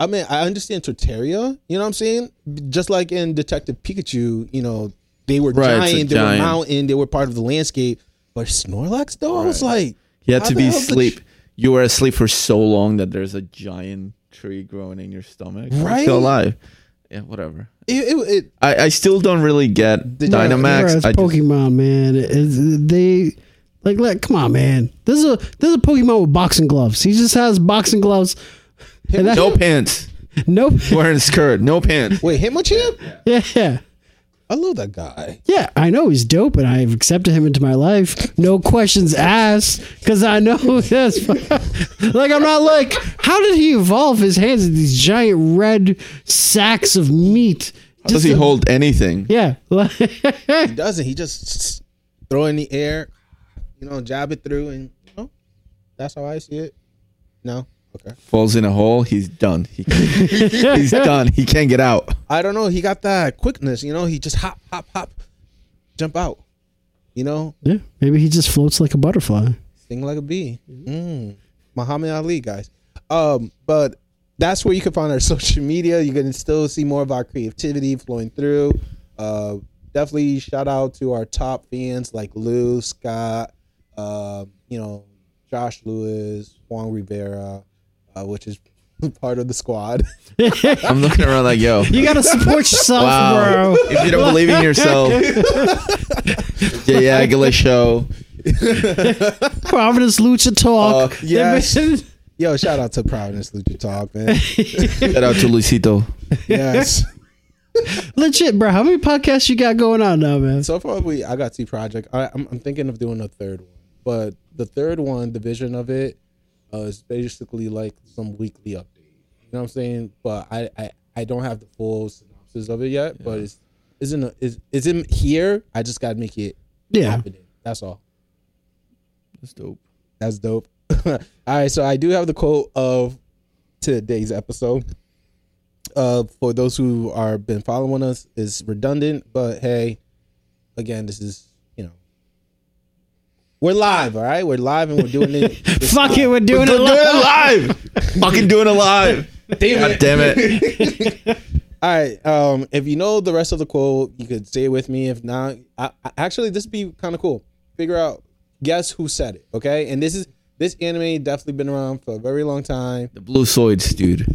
i mean i understand Torterra, you know what i'm saying just like in detective pikachu you know they were Right, giant they giant. were mountain they were part of the landscape but snorlax though i was like you had to be asleep. you- You were asleep for so long that there's a giant tree growing in your stomach. You're Right? Still alive. Yeah, whatever. it, it, it I, I still don't really get Did- Bro, Dynamax. it's I just, Pokemon, man. It- they like, like, come on, man. This is a this is a Pokemon with boxing gloves. He just has boxing gloves. And that, no pants. nope. Wearing a skirt. No pants. wait Hitmonchan? Yeah, yeah. I love that guy Yeah, I know he's dope, and I've accepted him into my life. No questions asked, because I know this. like I'm not like, how did he evolve his hands into these giant red sacks of meat? How does he to- hold anything? Yeah, he doesn't he just throw in the air you know jab it through and you know that's how i see it no okay Falls in a hole. He's done. He he's done. He can't get out. I don't know. He got that quickness, you know. He just hop, hop, hop, jump out, you know, yeah, maybe he just floats like a butterfly. sting like a bee. Mm. Muhammad Ali, guys. Um, but that's where you can find our social media. You can still see more of our creativity flowing through. Uh, definitely shout out to our top fans like Lou, Scott, uh, you know, Josh Lewis, Juan Rivera, uh, which is part of the squad. I'm looking around like, yo, You gotta support yourself, wow. bro. If you don't believe in yourself, Jay Aguila show. Providence Lucha Talk. Uh, yes. Yo, shout out to Providence Lucha Talk, man. Shout out to Luisito. yes. Legit, bro. How many podcasts you got going on now, man? So far, we I got two project. I, I'm, I'm thinking of doing a third one, but the third one, the vision of it, uh, is basically like some weekly update. You know what I'm saying? But I I, I don't have the full synopsis of it yet. But it's isn't a, is is in here. I just gotta make it Yeah. happening. That's all. That's dope. That's dope. all right, so I do have the quote of today's episode. Uh, for those who are been following us, is redundant, but hey, again, this is we're live. All right, we're live and we're doing it. Fuck it, we're doing it. We're it doing it live. live. Fucking doing it live. Damn God it. damn it. All right. Um, if you know the rest of the quote, you could say it with me. If not, I, I, actually, this would be kind of cool. Figure out, guess who said it. Okay, and this is this anime definitely been around for a very long time. The blue Zoids, dude.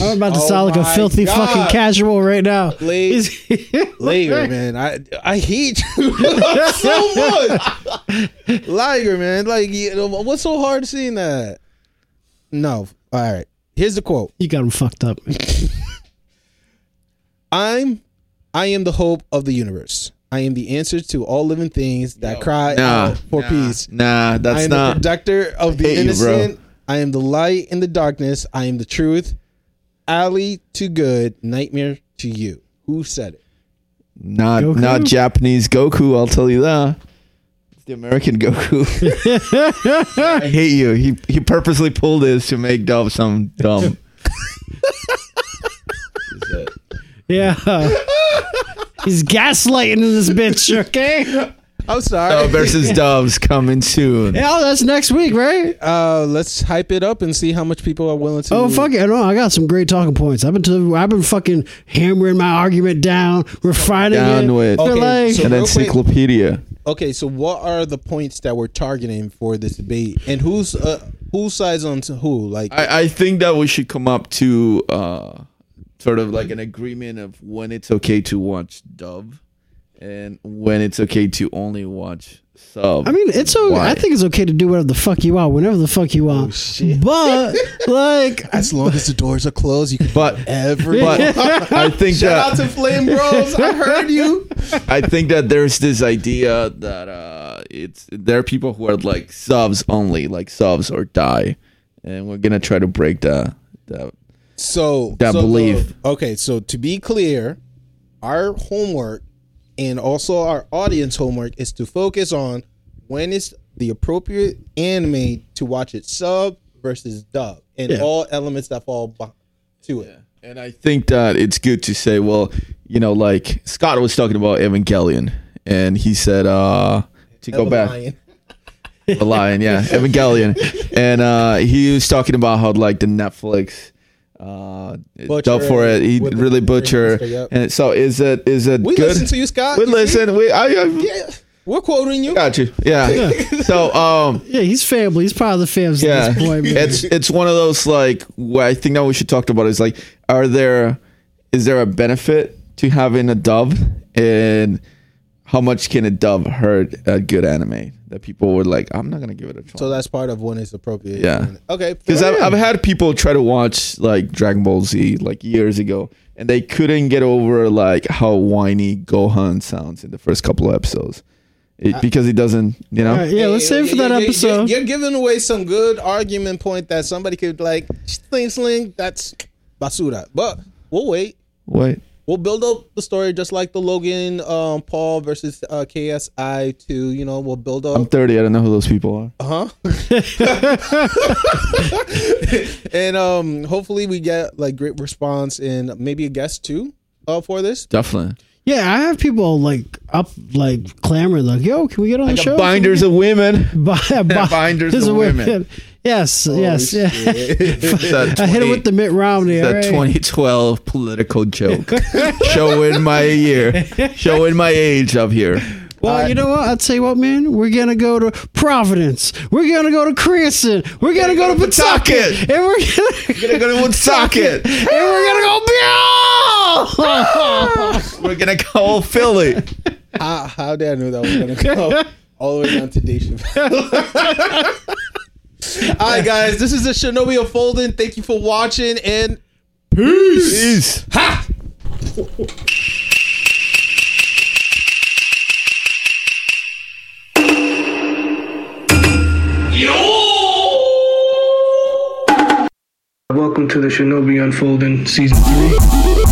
I'm about to Oh sound like a filthy God. fucking casual right now. Late, Lager, man. I I hate you so much. Liger, man. Like, you know, what's so hard seeing that? No. All right. Here's the quote. You got him fucked up. I'm I am the hope of the universe. I am the answer to all living things that cry Nah, out for nah, peace. Nah, that's not. I that's am the protector of the hate you, innocent. I am the light in the darkness. I am the truth. Alley to good, nightmare to you. Who said it? Not Goku? not Japanese Goku, I'll tell you that. It's the American Goku. I hate you. He he purposely pulled this to make Dub sound dumb. Is it? Yeah. He's gaslighting this bitch, okay? I'm sorry. Dub versus Doves coming soon. Yeah, oh, that's next week, right? uh, let's hype it up and see how much people are willing to. Oh fuck it! No, I got some great talking points. I've been to, I've been fucking hammering my argument down, refining Down it. with They're Okay, like, so- an real quick- encyclopedia. Okay, so what are the points that we're targeting for this debate, and who's uh, whose sides on to who? Like, I, I think that we should come up to uh, sort of like an agreement of when it's okay to watch Dub and when it's okay to only watch Sub. I mean, it's okay. Why? I think it's okay to do whatever the fuck you want, whenever the fuck you want. shit. But like, as long as the doors are closed, you can But- every. but I think Shout out that to Flame Bros. I heard you. I think that there's this idea that uh, it's there are people who are like subs only, like subs or die, and we're gonna try to break that. that So That so belief. the- okay, so to be clear, our homework and also our audience homework is to focus on when is the appropriate anime to watch it sub versus dub, and Yeah. all elements that fall to it. And I think that it's good to say, well, you know, like Scott was talking about Evangelion, and he said uh, to go back. Lion. the lion yeah evangelion and uh he was talking about how like the netflix uh Butcher dub for it he really butcher Yep. and so is it is it We good listen to you, Scott. we You see? listen we i, I Yeah, we're quoting you. got you yeah so um yeah, he's family. He's part of the family yeah at this point, man. it's it's one of those like what i think that we should talk about is like are there is there a benefit to having a dub and how much can a dub hurt a good anime that people would like i'm not gonna give it a try So that's part of when it's appropriate. Yeah. Okay. Because I've, I've had people try to watch like Dragon Ball Z like years ago, and they couldn't get over like how whiny Gohan sounds in the first couple of episodes, it, because he doesn't, you know. All right, yeah, let's save it for that You're- you're- episode. You're, giving away some good argument point that somebody could like sling sling. That's basura. But we'll wait. Wait, We'll build up the story just like the Logan um, Paul versus uh, KSI two. You know, we'll build up. I'm 30. I don't know who those people are. Uh huh. and um, hopefully we get like great response and maybe a guest too uh, for this. Definitely. yeah, I have people like up, like clamoring, like, "Yo, can we get on the Like show?" binders of women. Bi- bi- Binders of women. Yes, yes, yeah. That I hit him 20 with the Mitt Romney. that right? 2012 political joke. Showing my year, showing my age up here. Well, uh, you know what? I'll tell you what, man. We're gonna go to Providence. We're gonna go to Cranston. We're gonna go to Pawtucket, Pawtucket. and we're gonna, We're gonna go to Woonsocket. and we're gonna go. Bill. We're gonna go Philly. How, how did I know that was gonna go all the way down to Dave All right, guys, this is the Shinobi Unfolding. Thank you for watching and Peace. Peace. Ha! Yo! Welcome to the Shinobi Unfolding Season 3.